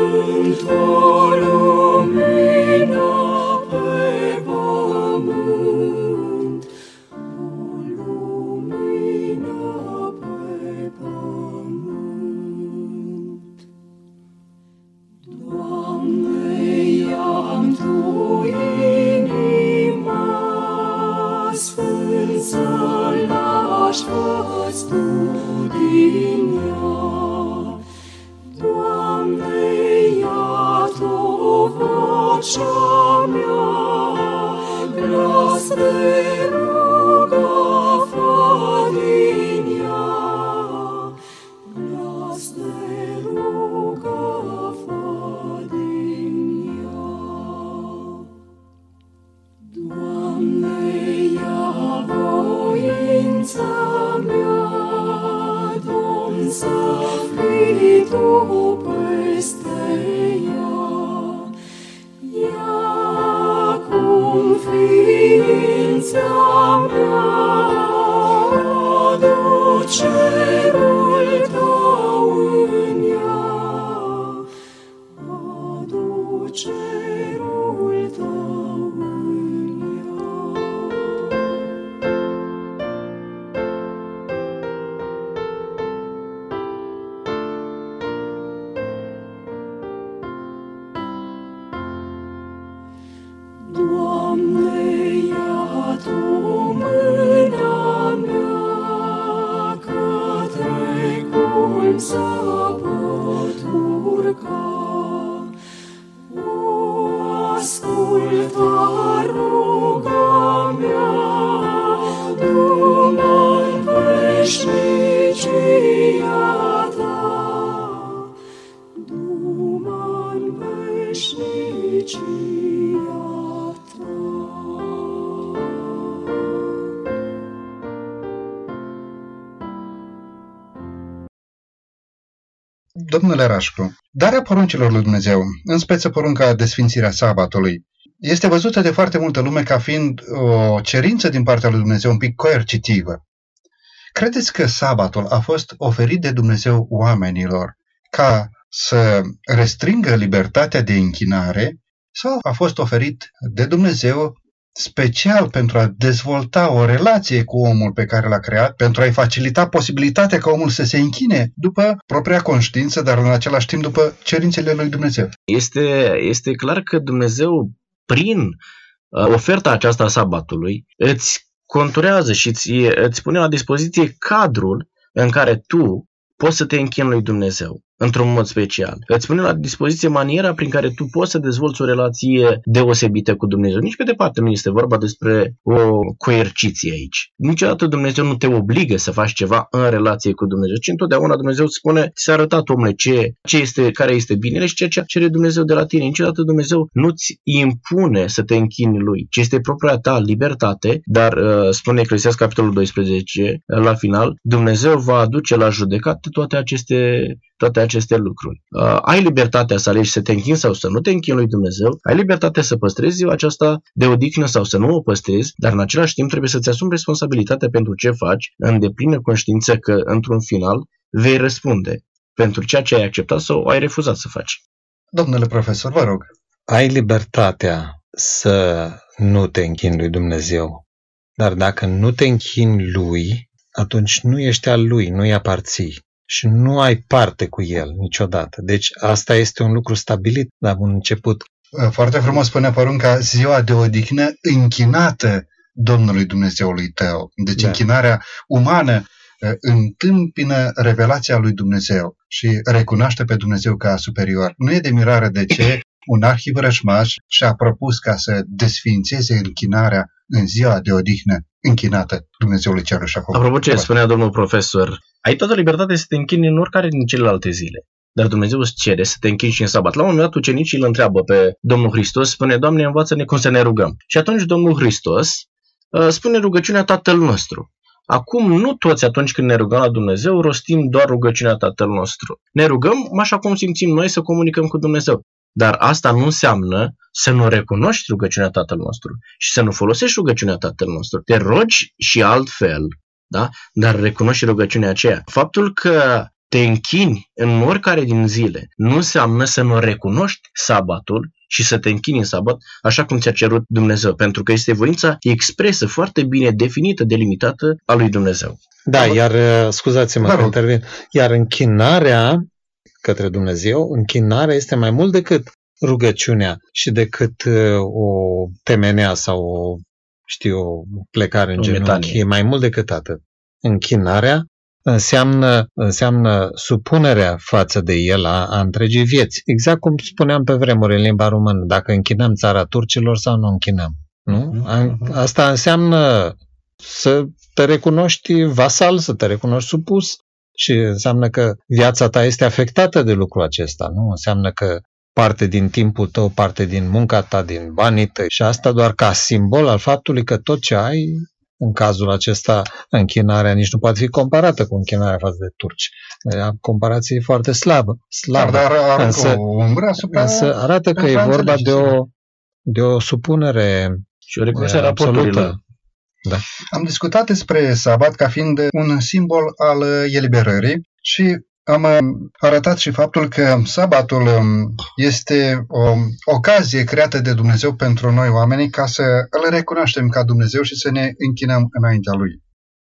o lumină pe pământ. Doamne, i-am Tu inima, sfânt să-l lași Tu Domnule Rașcu, darea poruncilor lui Dumnezeu, în speță porunca desfințirea sabatului, este văzută de foarte multă lume ca fiind o cerință din partea lui Dumnezeu un pic coercitivă. Credeți că sabatul a fost oferit de Dumnezeu oamenilor ca să restringă libertatea de închinare sau a fost oferit de Dumnezeu special pentru a dezvolta o relație cu omul pe care l-a creat, pentru a-i facilita posibilitatea ca omul să se închine după propria conștiință, dar în același timp după cerințele lui Dumnezeu. Este, este clar că Dumnezeu, prin uh, oferta aceasta a sabatului, îți conturează și îți, îți pune la dispoziție cadrul în care tu poți să te închini lui Dumnezeu. Într-un mod special. Îți pune la dispoziție maniera prin care tu poți să dezvolți o relație deosebită cu Dumnezeu. Nici pe departe nu este vorba despre o coerciție aici. Niciodată Dumnezeu nu te obligă să faci ceva în relație cu Dumnezeu, ci întotdeauna Dumnezeu îți spune, ți-a arătat omule ce, ce este, care este binele și ceea ce cere Dumnezeu de la tine. Niciodată Dumnezeu nu-ți impune să te închini lui, ci este propria ta libertate, dar uh, spune Eclesiast capitolul 12 la final, Dumnezeu va aduce la judecată toate aceste toate aceste lucruri. Uh, ai libertatea să alegi să te închini sau să nu te închini lui Dumnezeu, ai libertatea să păstrezi ziua aceasta de odihnă sau să nu o păstrezi, dar în același timp trebuie să-ți asumi responsabilitatea pentru ce faci, în deplină conștiință că, într-un final, vei răspunde pentru ceea ce ai acceptat sau ai refuzat să faci. Domnule profesor, vă rog. Ai libertatea să nu te închini lui Dumnezeu, dar dacă nu te închini lui, atunci nu ești al lui, nu-i aparții și nu ai parte cu el niciodată. Deci asta este un lucru stabilit la un început. Foarte frumos spune porunca ziua de odihnă închinată Domnului Dumnezeului tău. Deci Da. închinarea umană uh, întâmpină revelația lui Dumnezeu și recunoaște pe Dumnezeu ca superior. Nu e de mirare de ce un arhivrășmaș și-a propus ca să desfințeze închinarea în ziua de odihnă închinată Dumnezeului Cerul și acolo. Apropo ce spunea domnul profesor, ai toată libertatea să te închini în oricare din celelalte zile. Dar Dumnezeu îți cere să te închini și în sabat. La un moment dat ucenicii îl întreabă pe Domnul Hristos, spune, Doamne, învață-ne cum să ne rugăm. Și atunci Domnul Hristos uh, spune rugăciunea Tatăl nostru. Acum, nu toți atunci când ne rugăm la Dumnezeu, rostim doar rugăciunea Tatăl nostru. Ne rugăm așa cum simțim noi să comunicăm cu Dumnezeu. Dar asta nu înseamnă să nu recunoști rugăciunea Tatăl nostru și să nu folosești rugăciunea Tatăl nostru. Te rogi și altfel, da? dar recunoști rugăciunea aceea. Faptul că te închini în oricare din zile nu înseamnă să nu recunoști sabatul și să te închini în sabat așa cum ți-a cerut Dumnezeu, pentru că este voința expresă, foarte bine definită, delimitată a lui Dumnezeu. Da, iar uh, scuzați-mă Vă că rog. intervin. Iar închinarea către Dumnezeu, închinarea este mai mult decât rugăciunea și decât uh, o temenea sau o, știu, o plecare în O genunchi. metanie. E mai mult decât atât. Închinarea înseamnă, înseamnă supunerea față de el a, a întregii vieți. Exact cum spuneam pe vremuri în limba română, dacă închinăm țara turcilor sau nu închinăm. Nu? A- Asta înseamnă să te recunoști vasal, să te recunoști supus și înseamnă că viața ta este afectată de lucrul acesta, nu? Înseamnă că parte din timpul tău, parte din munca ta, din banii tăi și asta doar ca simbol al faptului că tot ce ai, în cazul acesta, închinarea nici nu poate fi comparată cu închinarea față de turci. E o comparație foarte slabă. slabă. Dar, dar aruncă Însă- o umbră asupra... Însă arată că pentru e a vorba înțelege, de o, sigur. de o supunere Și o recunoaștere a absolută. Raporturilor. Am discutat despre sabat ca fiind un simbol al uh, eliberării și am uh, arătat și faptul că sabatul um, este o ocazie creată de Dumnezeu pentru noi oamenii ca să îl recunoaștem ca Dumnezeu și să ne închinăm înaintea Lui.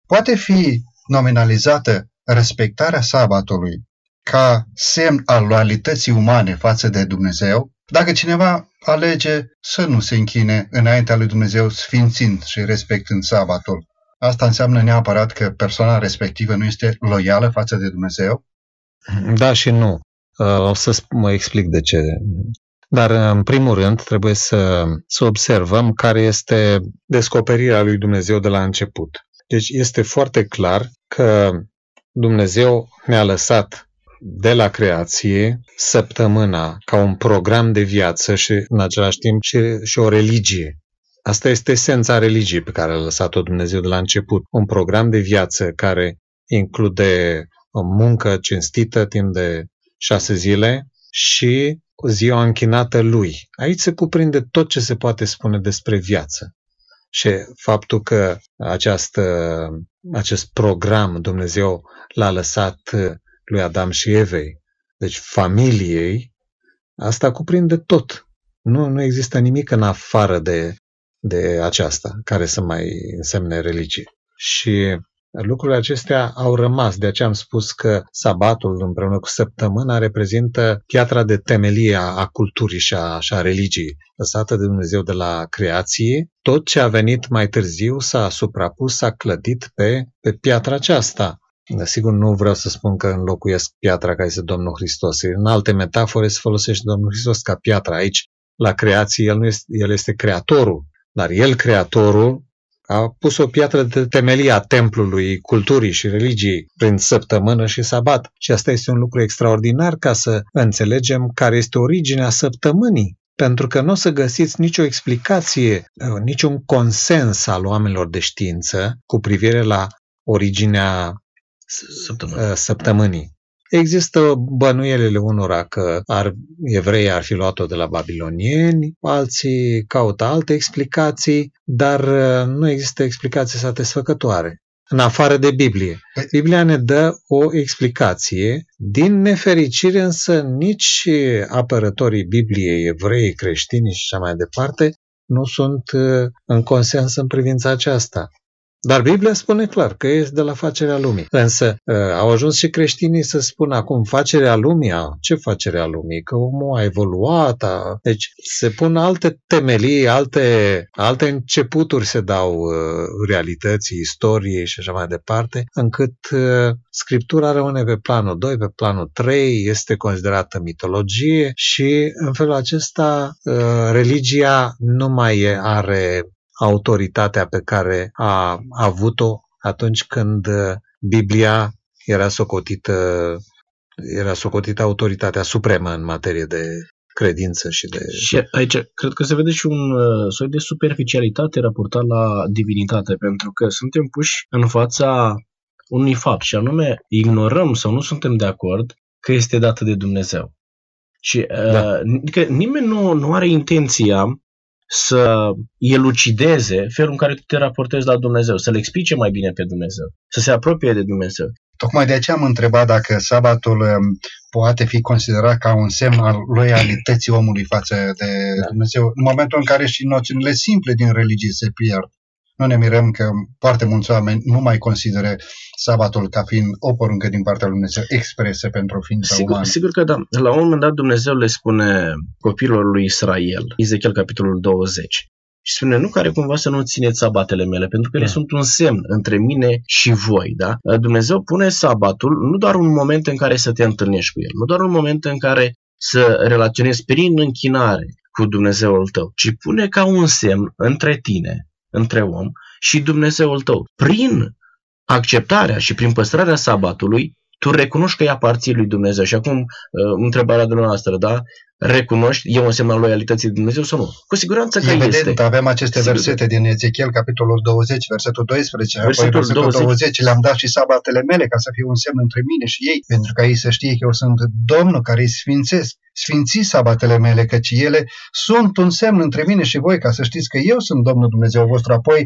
Poate fi nominalizată respectarea sabatului ca semn al loialității umane față de Dumnezeu, dacă cineva alege să nu se închine înaintea lui Dumnezeu sfințind și respectând sabatul. Asta înseamnă neapărat că persoana respectivă nu este loială față de Dumnezeu? Da și nu. Uh, O să sp- mă explic de ce. Dar, în primul rând, trebuie să, să observăm care este descoperirea lui Dumnezeu de la început. Deci este foarte clar că Dumnezeu ne-a lăsat de la creație săptămâna ca un program de viață și, în același timp, și, și o religie. Asta este esența religiei pe care a lăsat-o Dumnezeu de la început. Un program de viață care include o muncă cinstită timp de șase zile și ziua închinată lui. Aici se cuprinde tot ce se poate spune despre viață. Și faptul că această, acest program Dumnezeu l-a lăsat lui Adam și Evei, deci familiei, asta cuprinde tot. Nu, nu există nimic în afară de, de aceasta care să mai însemne religie. Și lucrurile acestea au rămas. De aceea am spus că sabatul împreună cu săptămâna reprezintă piatra de temelie a, a culturii și a, și a religiei, lăsată de Dumnezeu de la creație. Tot ce a venit mai târziu s-a suprapus, s-a clădit pe, pe piatra aceasta. Sigur, nu vreau să spun că înlocuiesc piatra care este Domnul Hristos. În alte metafore se folosește Domnul Hristos ca piatra. Aici, la creație, El, nu este, el este creatorul, dar El, creatorul, a pus o piatră de temelie a templului, culturii și religiei prin săptămână și sabat. Și asta este un lucru extraordinar ca să înțelegem care este originea săptămânii. Pentru că nu o să găsiți nicio explicație, uh, niciun consens al oamenilor de știință cu privire la originea Săptămână. uh, săptămânii. Există bănuielile unora că ar, evreii ar fi luat-o de la babilonieni, alții caută alte explicații, dar uh, nu există explicații satisfăcătoare. În afară de Biblie. Biblia ne dă o explicație. Din nefericire însă nici apărătorii Bibliei, evrei, creștini și așa mai departe, nu sunt uh, în consens în privința aceasta. Dar Biblia spune clar că este de la facerea lumii. Însă uh, au ajuns și creștinii să spună acum facerea lumii, a, ce facerea lumii? Că omul a evoluat, a... deci se pun alte temelii, alte, alte începuturi se dau uh, realității, istoriei și așa mai departe, încât uh, Scriptura rămâne pe planul 2, pe planul 3, este considerată mitologie și în felul acesta religia nu mai are autoritatea pe care a avut-o atunci când uh, Biblia era socotită, era socotită autoritatea supremă în materie de credință și de... Și aici cred că se vede și un uh, soi de superficialitate raportat la divinitate, pentru că suntem puși în fața unui fapt și anume ignorăm sau nu suntem de acord că este dată de Dumnezeu. Și da. uh, că nimeni nu, nu are intenția să elucideze felul în care tu te raportezi la Dumnezeu, să le explice mai bine pe Dumnezeu, să se apropie de Dumnezeu. Tocmai de aceea am întrebat dacă sabatul um, poate fi considerat ca un semn al loialității omului față de da. Dumnezeu, în momentul în care și noțiunile simple din religie se pierd. Nu ne mirăm că foarte mulți oameni nu mai consideră sabatul ca fiind o poruncă din partea lui Dumnezeu expresă pentru ființa sigur, umană. Sigur că da. La un moment dat Dumnezeu le spune copilor lui Israel, Ezechiel capitolul 20, și spune, nu care cumva să nu țineți sabatele mele, pentru că ele da. sunt un semn între mine și voi. Da? Dumnezeu pune sabatul nu doar un moment în care să te întâlnești cu el, nu doar un moment în care să relaționezi prin închinare cu Dumnezeul tău, ci pune ca un semn între tine, între om și Dumnezeul tău. Prin acceptarea și prin păstrarea sabatului, tu recunoști că ea aparții lui Dumnezeu. Și acum, uh, întrebarea dumneavoastră, da? Recunoști, e un semn al loialității lui Dumnezeu sau nu? Cu siguranță că Evident, este. avem aceste Sigur. versete din Ezechiel, capitolul 20, versetul 12, Versetul apoi versetul 20. 20, le-am dat și sabatele mele ca să fie un semn între mine și ei, pentru ca ei să știe că eu sunt Domnul care îi sfințesc. Sfinți sabatele mele, căci ele sunt un semn între mine și voi, ca să știți că eu sunt Domnul Dumnezeu vostru. Apoi,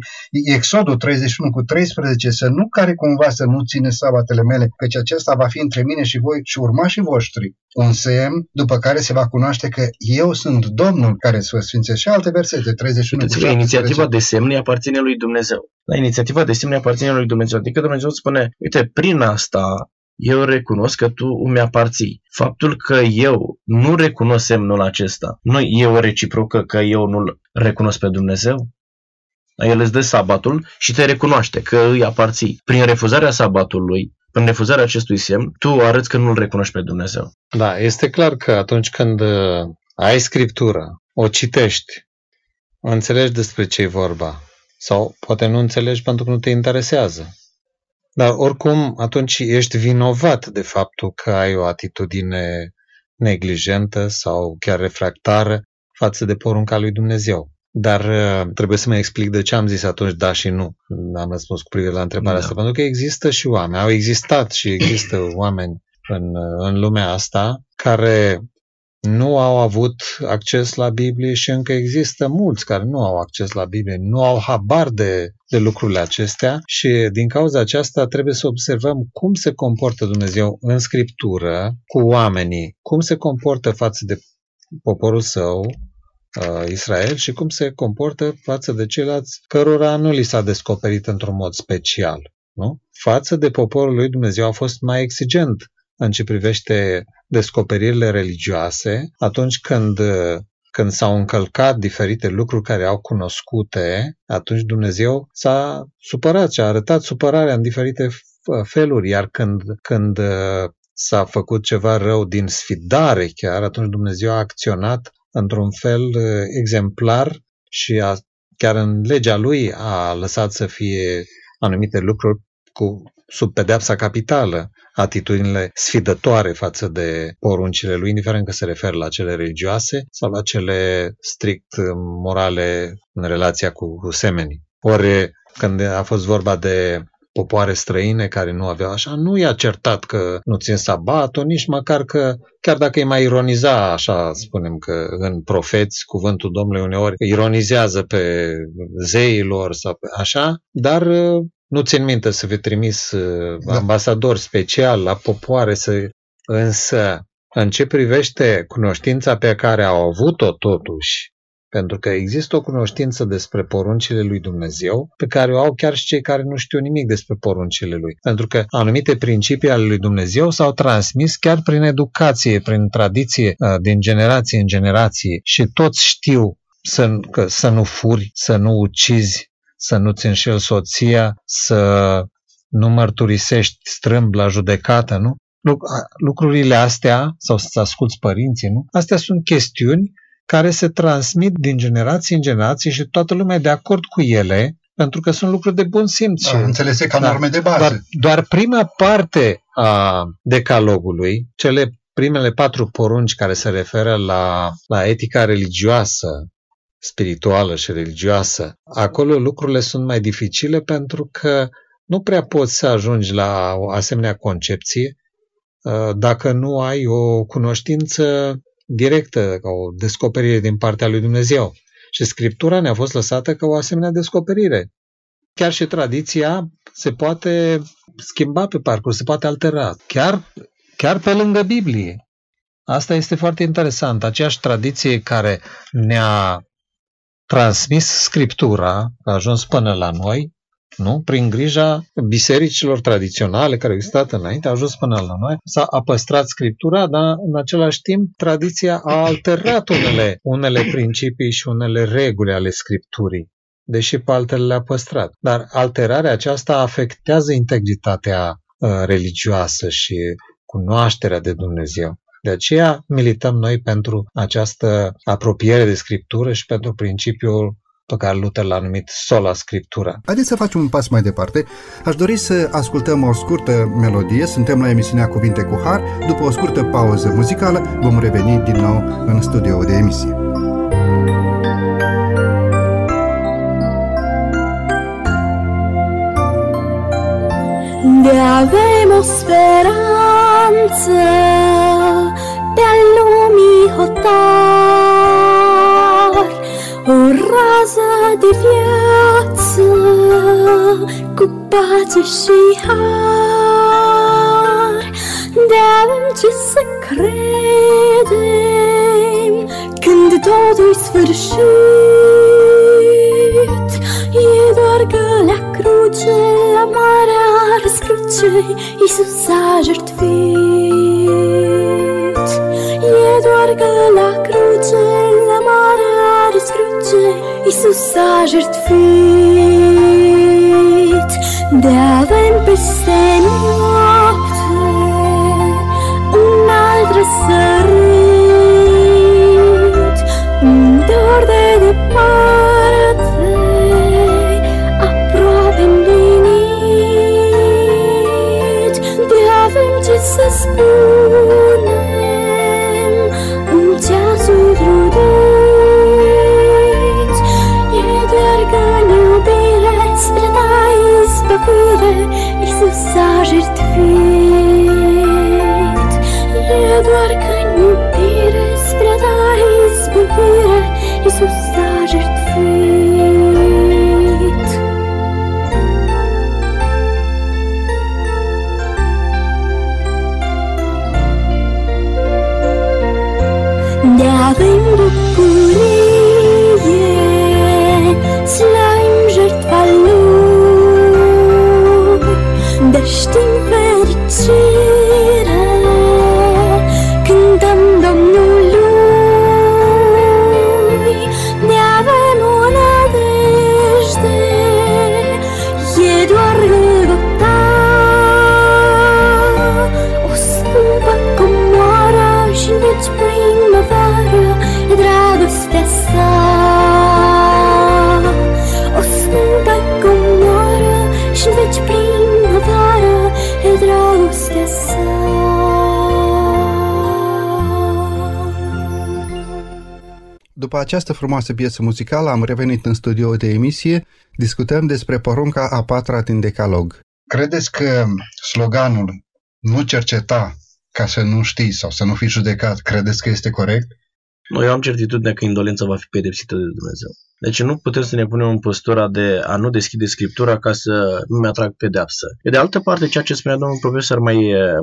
Exodul 31 cu 13, să nu care cumva să nu ține sabatele mele, căci acesta va fi între mine și voi și urmașii voștri. Un semn după care se va cunoaște că eu sunt Domnul care să vă sfințesc. Și alte versete, 31 cu Uitați-vă, 17. inițiativa de semne aparține lui Dumnezeu. La inițiativa de semne aparține lui Dumnezeu. Adică Dumnezeu spune, uite, prin asta eu recunosc că tu îmi aparții. Faptul că eu nu recunosc semnul acesta, nu e o reciprocă că eu nu-l recunosc pe Dumnezeu? El îți dă sabatul și te recunoaște că îi aparții. Prin refuzarea sabatului, prin refuzarea acestui semn, tu arăți că nu-L recunoști pe Dumnezeu. Da, este clar că atunci când uh, ai scriptură, o citești, înțelegi despre ce e vorba. Sau poate nu înțelegi pentru că nu te interesează. Dar oricum, atunci ești vinovat de faptul că ai o atitudine neglijentă sau chiar refractară față de porunca lui Dumnezeu. Dar uh, trebuie să mă explic de ce am zis atunci da și nu. Am răspuns cu privire la întrebarea Da. asta. Pentru că există și oameni, au existat și există <clears throat> oameni în, uh, în lumea asta care nu au avut acces la Biblie și încă există mulți care nu au acces la Biblie, nu au habar de, de lucrurile acestea și din cauza aceasta trebuie să observăm cum se comportă Dumnezeu în Scriptură cu oamenii, cum se comportă față de poporul său, uh, Israel, și cum se comportă față de ceilalți cărora nu li s-a descoperit într-un mod special. Nu? Față de poporul lui Dumnezeu a fost mai exigent în ce privește descoperirile religioase, atunci când, când s-au încălcat diferite lucruri care au cunoscute, atunci Dumnezeu s-a supărat și a arătat supărarea în diferite uh, feluri, iar când, când uh, s-a făcut ceva rău din sfidare chiar, atunci Dumnezeu a acționat într-un fel uh, exemplar și a, chiar în legea lui a lăsat să fie anumite lucruri cu, sub pedeapsa capitală, atitudinile sfidătoare față de poruncile lui, indiferent că se referă la cele religioase sau la cele strict morale în relația cu, cu semenii. Ori când a fost vorba de popoare străine care nu aveau așa, nu i-a certat că nu țin sabatul, nici măcar că, chiar dacă îi mai ironiza, așa spunem că în profeți, cuvântul Domnului uneori ironizează pe zeilor sau pe așa, dar nu țin minte să fi trimis da. ambasador special la popoare să... Însă, în ce privește cunoștința pe care au avut-o totuși pentru că există o cunoștință despre poruncile lui Dumnezeu pe care o au chiar și cei care nu știu nimic despre poruncile lui. Pentru că anumite principii ale lui Dumnezeu s-au transmis chiar prin educație, prin tradiție, uh, din generație în generație și toți știu să, că, să nu furi, să nu ucizi, să nu-ți înșel soția, să nu mărturisești strâmb la judecată, nu? Lucrurile astea, sau să asculți părinții, nu? Astea sunt chestiuni care se transmit din generație în generație și toată lumea e de acord cu ele, pentru că sunt lucruri de bun simț. Da, înțelese ca da, norme de bază. Doar, doar prima parte a decalogului, cele primele patru porunci care se referă la, la etica religioasă, spirituală și religioasă, acolo lucrurile sunt mai dificile pentru că nu prea poți să ajungi la o asemenea concepție uh, dacă nu ai o cunoștință directă, ca o descoperire din partea lui Dumnezeu. Și Scriptura ne-a fost lăsată ca o asemenea descoperire. Chiar și tradiția se poate schimba pe parcurs, se poate altera, chiar, chiar pe lângă Biblie. Asta este foarte interesant. Aceeași tradiție care ne-a transmis Scriptura, a ajuns până la noi, nu? Prin grija bisericilor tradiționale care au existat înainte, a ajuns până la noi, s-a a păstrat Scriptura, dar în același timp tradiția a alterat unele, unele principii și unele reguli ale Scripturii deși pe altele le-a păstrat. Dar alterarea aceasta afectează integritatea uh, religioasă și cunoașterea de Dumnezeu. De aceea milităm noi pentru această apropiere de Scriptură și pentru principiul pe care Luther l-a numit sola scriptura. Haideți să facem un pas mai departe. Aș dori să ascultăm o scurtă melodie. Suntem la emisiunea Cuvinte cu Har. După o scurtă pauză muzicală, vom reveni din nou în studio de emisie. De avem o speranță pe-a lumii hotar, o rază de viață cu pace și har. De avem ce să credem când totul sfârșit. E doar că la cruce, la marea răscruce, Iisus a jertfit. E doar că la cruce, la marea răscruce, Iisus a jertfit. De avem peste noapte un alt răsărit, Iisus a jertfit. E doar că în iubire spre această frumoasă piesă muzicală am revenit în studio de emisie, discutăm despre porunca a patra din decalog. Credeți că sloganul nu cerceta ca să nu știi sau să nu fii judecat, credeți că este corect? Noi am certitudinea că indolența va fi pedepsită de Dumnezeu. Deci nu putem să ne punem în postura de a nu deschide Scriptura ca să nu mi atrag pedeapsă. Pe de altă parte, ceea ce spunea domnul profesor mai,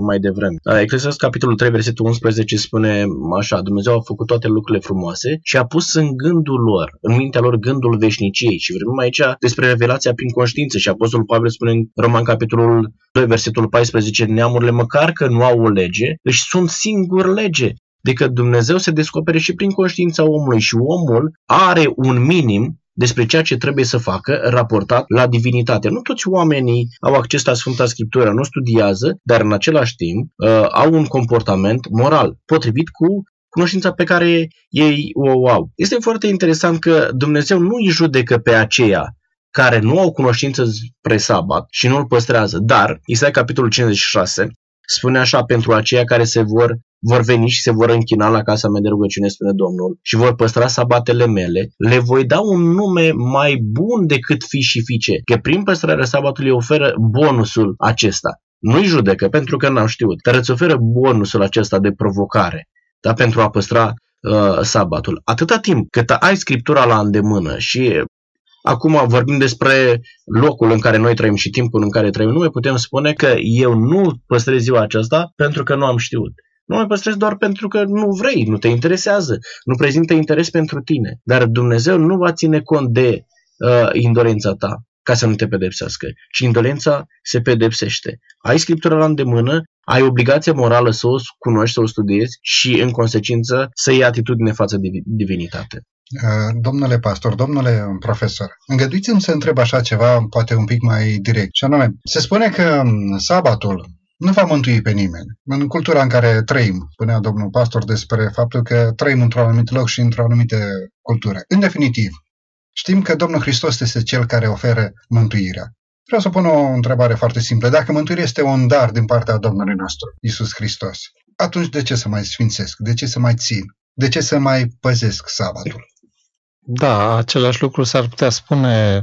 mai devreme. Eclesiastes capitolul 3, versetul 11 spune așa, Dumnezeu a făcut toate lucrurile frumoase și a pus în gândul lor, în mintea lor gândul veșniciei. Și vorbim aici despre revelația prin conștiință și Apostolul Pavel spune în Roman capitolul 2, versetul 14, neamurile măcar că nu au o lege, își sunt singur lege Adică Dumnezeu se descopere și prin conștiința omului și omul are un minim despre ceea ce trebuie să facă raportat la divinitate. Nu toți oamenii au acces la Sfânta Scriptură, nu studiază, dar în același timp uh, au un comportament moral potrivit cu cunoștința pe care ei o au. Este foarte interesant că Dumnezeu nu îi judecă pe aceia care nu au cunoștință spre sabat și nu îl păstrează, dar Isaia capitolul 56 spune așa pentru aceia care se vor vor veni și se vor închina la casa mea de rugăciune, spune Domnul, și vor păstra sabatele mele, le voi da un nume mai bun decât fi și fiice, că prin păstrarea sabatului oferă bonusul acesta. Nu-i judecă pentru că n-am știut, dar îți oferă bonusul acesta de provocare, da? pentru a păstra uh, sabatul. Atâta timp cât ai Scriptura la îndemână și Acum vorbim despre locul în care noi trăim și timpul în care trăim. Nu mai putem spune că eu nu păstrez ziua aceasta pentru că nu am știut. Nu mai păstrezi doar pentru că nu vrei, nu te interesează, nu prezintă interes pentru tine. Dar Dumnezeu nu va ține cont de uh, indolența ta ca să nu te pedepsească, ci indolența se pedepsește. Ai Scriptura la îndemână, ai obligația morală să o cunoști, să o studiezi și, în consecință, să iei atitudine față de divinitate. Uh, domnule pastor, domnule profesor, îngăduiți-mi să întreb așa ceva, poate un pic mai direct. Și anume, se spune că um, sabatul nu va mântui pe nimeni. În cultura în care trăim, spunea domnul pastor despre faptul că trăim într-un anumit loc și într-o anumită cultură. În definitiv, știm că Domnul Hristos este Cel care oferă mântuirea. Vreau să pun o întrebare foarte simplă. Dacă mântuirea este un dar din partea Domnului nostru, Isus Hristos, atunci de ce să mai sfințesc? De ce să mai țin? De ce să mai păzesc sabatul? Da, același lucru s-ar putea spune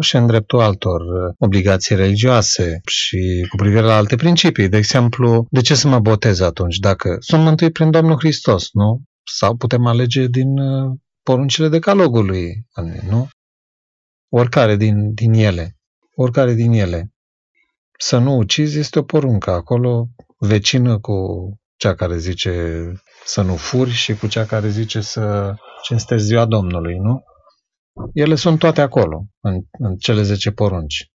și în dreptul altor uh, obligații religioase și cu privire la alte principii. De exemplu, de ce să mă botez atunci dacă sunt mântuit prin Domnul Hristos, nu? Sau putem alege din uh, poruncile decalogului, nu? Oricare din, din ele. Oricare din ele. Să nu ucizi este o poruncă. Acolo vecină cu cea care zice să nu furi și cu cea care zice să cinstești ziua Domnului, nu? Ele sunt toate acolo, în, în cele 10 porunci.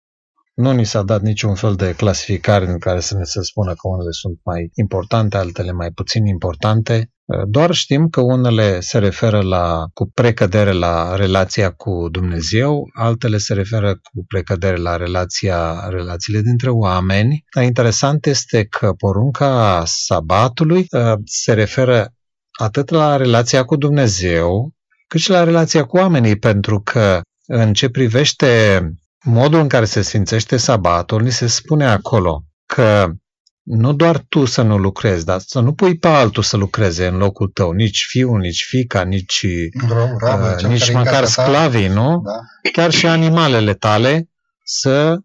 Nu ni s-a dat niciun fel de clasificare în care să ne se spună că unele sunt mai importante, altele mai puțin importante. Doar știm că unele se referă la, cu precădere la relația cu Dumnezeu, altele se referă cu precădere la relația, relațiile dintre oameni. Interesant este că porunca sabatului uh, se referă atât la relația cu Dumnezeu, cât și la relația cu oamenii, pentru că în ce privește modul în care se sfințește sabatul, ni se spune acolo că nu doar tu să nu lucrezi, dar să nu pui pe altul să lucreze în locul tău, nici fiul, nici fica, nici, Rabă, uh, nici măcar sclavii, nu? Da. Chiar și animalele tale să,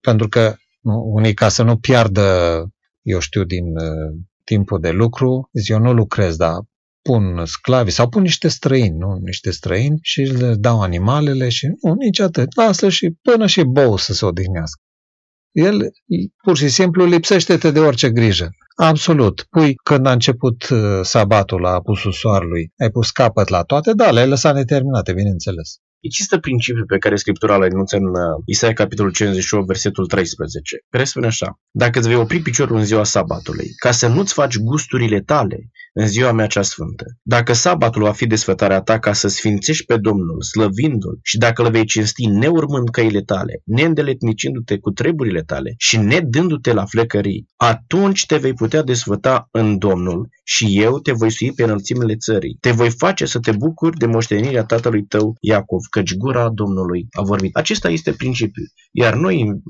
pentru că nu, unii ca să nu piardă, eu știu, din uh, timpul de lucru, zic, eu nu lucrez, dar pun sclavi sau pun niște străini, nu? Niște străini și le dau animalele și nu, nici atât. Lasă și până și bou să se odihnească. El pur și simplu lipsește-te de orice grijă. Absolut. Pui, când a început uh, sabatul la apusul soarelui, ai pus capăt la toate? Da, le-ai lăsat neterminate, bineînțeles. Există principiul pe care Scriptura le enunță în uh, Isaia capitolul 58, versetul 13, care spune așa. Dacă îți vei opri piciorul în ziua sabatului, ca să nu-ți faci gusturile tale în ziua mea cea sfântă. Dacă sabatul va fi desfătarea ta ca să sfințești pe Domnul, slăvindu-L, și dacă îl vei cinsti neurmând căile tale, neîndeletnicindu-te cu treburile tale și nedându-te la flecării, atunci te vei putea desfăta în Domnul și eu te voi sui pe înălțimile țării. Te voi face să te bucuri de moștenirea tatălui tău Iacov căci gura Domnului a vorbit. Acesta este principiul. Iar noi, în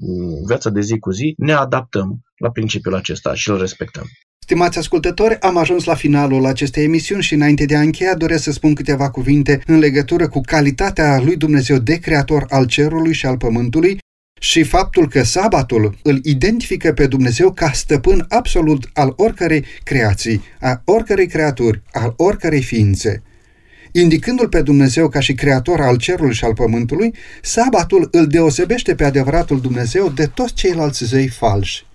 viața de zi cu zi, ne adaptăm la principiul acesta și îl respectăm. Stimați ascultători, am ajuns la finalul acestei emisiuni și înainte de a încheia doresc să spun câteva cuvinte în legătură cu calitatea lui Dumnezeu de creator al cerului și al pământului și faptul că sabatul îl identifică pe Dumnezeu ca stăpân absolut al oricărei creații, a oricărei creaturi, al oricărei ființe. Indicându-l pe Dumnezeu ca și creator al cerului și al pământului, sabatul îl deosebește pe adevăratul Dumnezeu de toți ceilalți zei falși.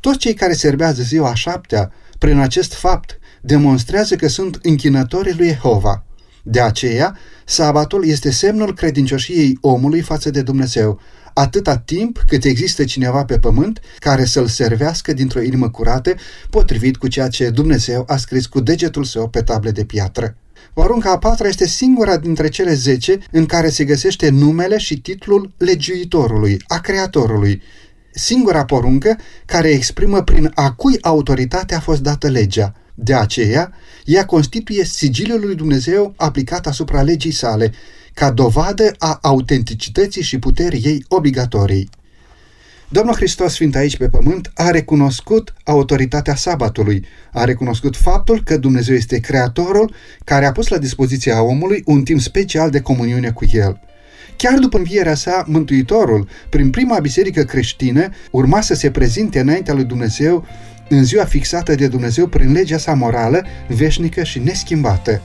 Toți cei care serbează ziua șaptea, prin acest fapt, demonstrează că sunt închinătorii lui Jehova. De aceea, sabatul este semnul credincioșiei omului față de Dumnezeu, atâta timp cât există cineva pe pământ care să-l servească dintr-o inimă curată, potrivit cu ceea ce Dumnezeu a scris cu degetul său pe table de piatră. Porunca a patra este singura dintre cele zece în care se găsește numele și titlul legiuitorului, a creatorului, singura poruncă care exprimă prin a cui autoritate a fost dată legea. De aceea, ea constituie sigiliul lui Dumnezeu aplicat asupra legii sale, ca dovadă a autenticității și puterii ei obligatorii. Domnul Hristos, fiind aici pe pământ, a recunoscut autoritatea sabatului, a recunoscut faptul că Dumnezeu este creatorul care a pus la dispoziția omului un timp special de comuniune cu el. Chiar după învierea sa, Mântuitorul, prin prima biserică creștină, urma să se prezinte înaintea lui Dumnezeu în ziua fixată de Dumnezeu prin legea sa morală, veșnică și neschimbată.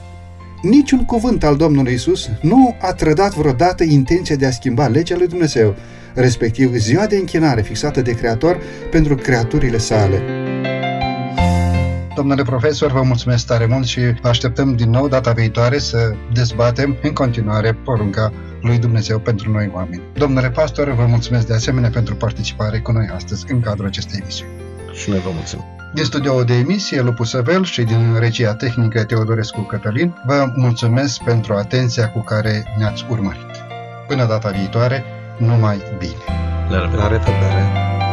Niciun cuvânt al Domnului Isus nu a trădat vreodată intenția de a schimba legea lui Dumnezeu, respectiv ziua de închinare fixată de Creator pentru creaturile sale. Domnule profesor, vă mulțumesc tare mult și așteptăm din nou data viitoare să dezbatem în continuare porunca lui Dumnezeu pentru noi oameni. Domnule pastor, vă mulțumesc de asemenea pentru participare cu noi astăzi în cadrul acestei emisiuni. Și noi vă mulțumim. Din studioul de emisie Lupu Săvel și din regia tehnică Teodorescu Cătălin, vă mulțumesc pentru atenția cu care ne-ați urmărit. Până data viitoare, numai bine! La revedere! La revedere.